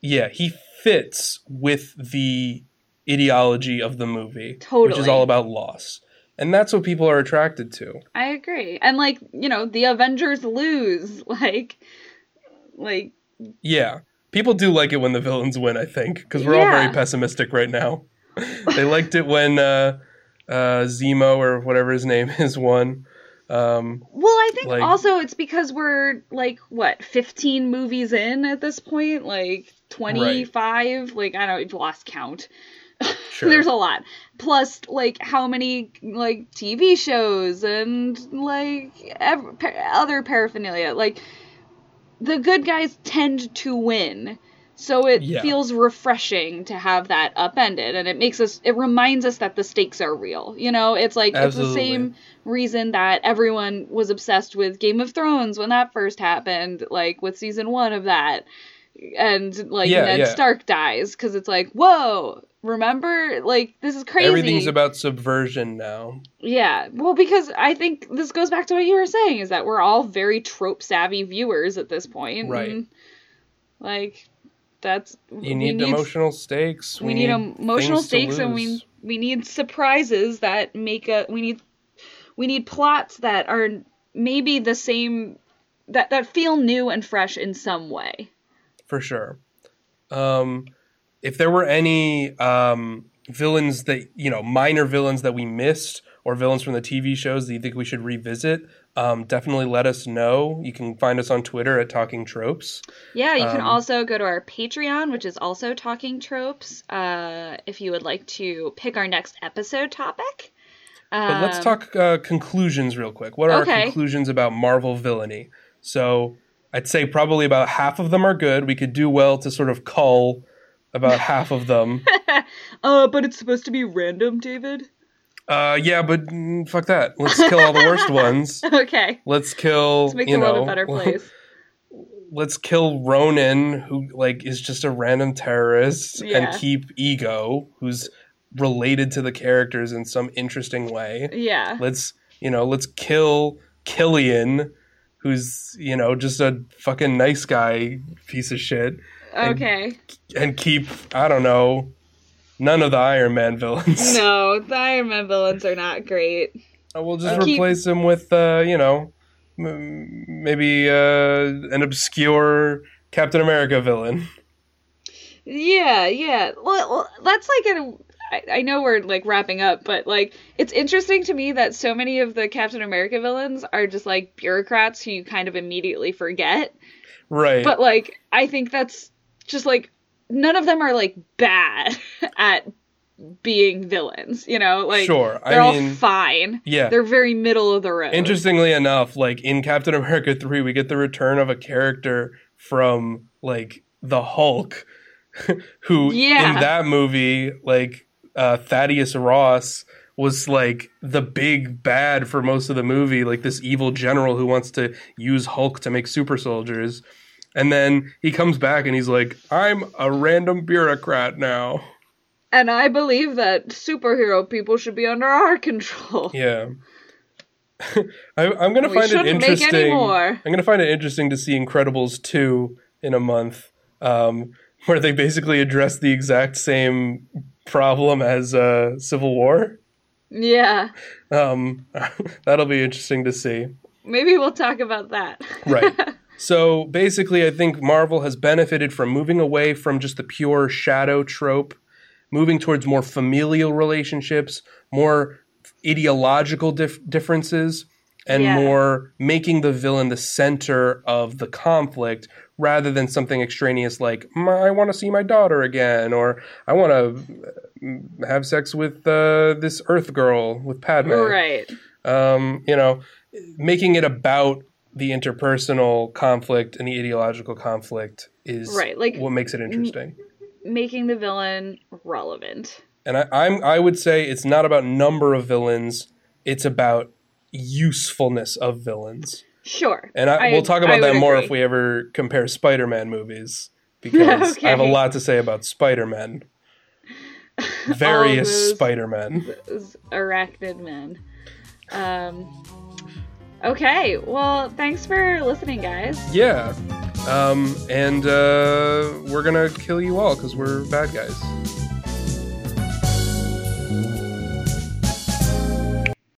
Yeah, he fits with the ideology of the movie, which is all about loss, and that's what people are attracted to. I agree. And like, you know, the Avengers lose. Like like Yeah. People do like it when the villains win, I think, because we're all very pessimistic right now. they liked it when uh, uh, Zemo or whatever his name is won. Um, Well, I think Like- also it's because we're like what, 15 movies in at this point, like 25, like I don't know, you've lost count. sure. There's a lot. Plus like how many like TV shows and like ev- other paraphernalia. Like the good guys tend to win. So it Yeah. feels refreshing to have that upended and it makes us it reminds us that the stakes are real. You know, it's like it's the same reason that everyone was obsessed with Game of Thrones when that first happened, like with season 1 of that. And like Yeah, Ned yeah. Stark dies cuz it's like, "Whoa, remember like this is crazy." Everything's about subversion now. Yeah, well, because I think this goes back to what you were saying is that we're all very trope savvy viewers at this point. Right. and, like, that's You we need, emotional stakes. we need emotional stakes, and we we need surprises that make a we need we need plots that are maybe the same that that feel new and fresh in some way. For sure. Um, if there were any um, villains that you know, minor villains that we missed, or villains from the TV shows that you think we should revisit, um, definitely let us know. You can find us on Twitter at Talking Tropes. Yeah, you can Um, also go to our Patreon, which is also Talking Tropes, uh, if you would like to pick our next episode topic. But let's Um, talk uh, conclusions real quick. What are Okay. our conclusions about Marvel villainy? So I'd say probably about half of them are good. We could do well to sort of cull about half of them. Uh, but it's supposed to be random, David. Uh, yeah, but mm, fuck that. Let's kill all the worst ones. Okay, Let's kill. let's make you the world a better place. Let's kill Ronan, who like is just a random terrorist, Yeah. and keep Ego, who's related to the characters in some interesting way. Yeah, Let's you know, let's kill Killian, who's you know just a fucking nice guy piece of shit, okay. and keep I don't know none of the Iron Man villains. No, the Iron Man villains are not great. Uh, We'll just keep- replace him with, uh, you know, m- maybe uh, an obscure Captain America villain. Yeah, yeah. Well, well that's like an. I, I know we're like wrapping up, but like it's interesting to me that so many of the Captain America villains are just like bureaucrats who you kind of immediately forget. Right. But like I think that's just like none of them are like bad at being villains, you know? Like sure. they're I all mean, fine. yeah. They're very middle of the road. Interestingly enough, like in Captain America 3, we get the return of a character from like the Hulk who Yeah. in that movie, like uh, Thaddeus Ross was like the big bad for most of the movie, like this evil general who wants to use Hulk to make super soldiers. And then he comes back and he's like, I'm a random bureaucrat now. And I believe that superhero people should be under our control. Yeah. I, I'm gonna We find it interesting. I'm gonna find it interesting to see Incredibles two in a month, um, where they basically address the exact same problem as uh, Civil War. Yeah. Um, that'll be interesting to see. Maybe we'll talk about that. Right. So basically, I think Marvel has benefited from moving away from just the pure shadow trope, moving towards more familial relationships, more ideological dif- differences, and Yeah. more making the villain the center of the conflict rather than something extraneous like "My- I want to see my daughter again or I want to have sex with uh, this Earth girl with Padme right. um, you know, making it about the interpersonal conflict and the ideological conflict is Right, like- what makes it interesting. Making the villain relevant. And I, I'm I would say it's not about number of villains; it's about usefulness of villains. Sure. And I, I- we'll talk about that more agree. if we ever compare Spider-Man movies because I have a lot to say about Spider-Man. Various Spider-Men. Those arachnid men. Um, okay, well, thanks for listening, guys. Yeah. Um, and uh, we're gonna kill you all because we're bad guys.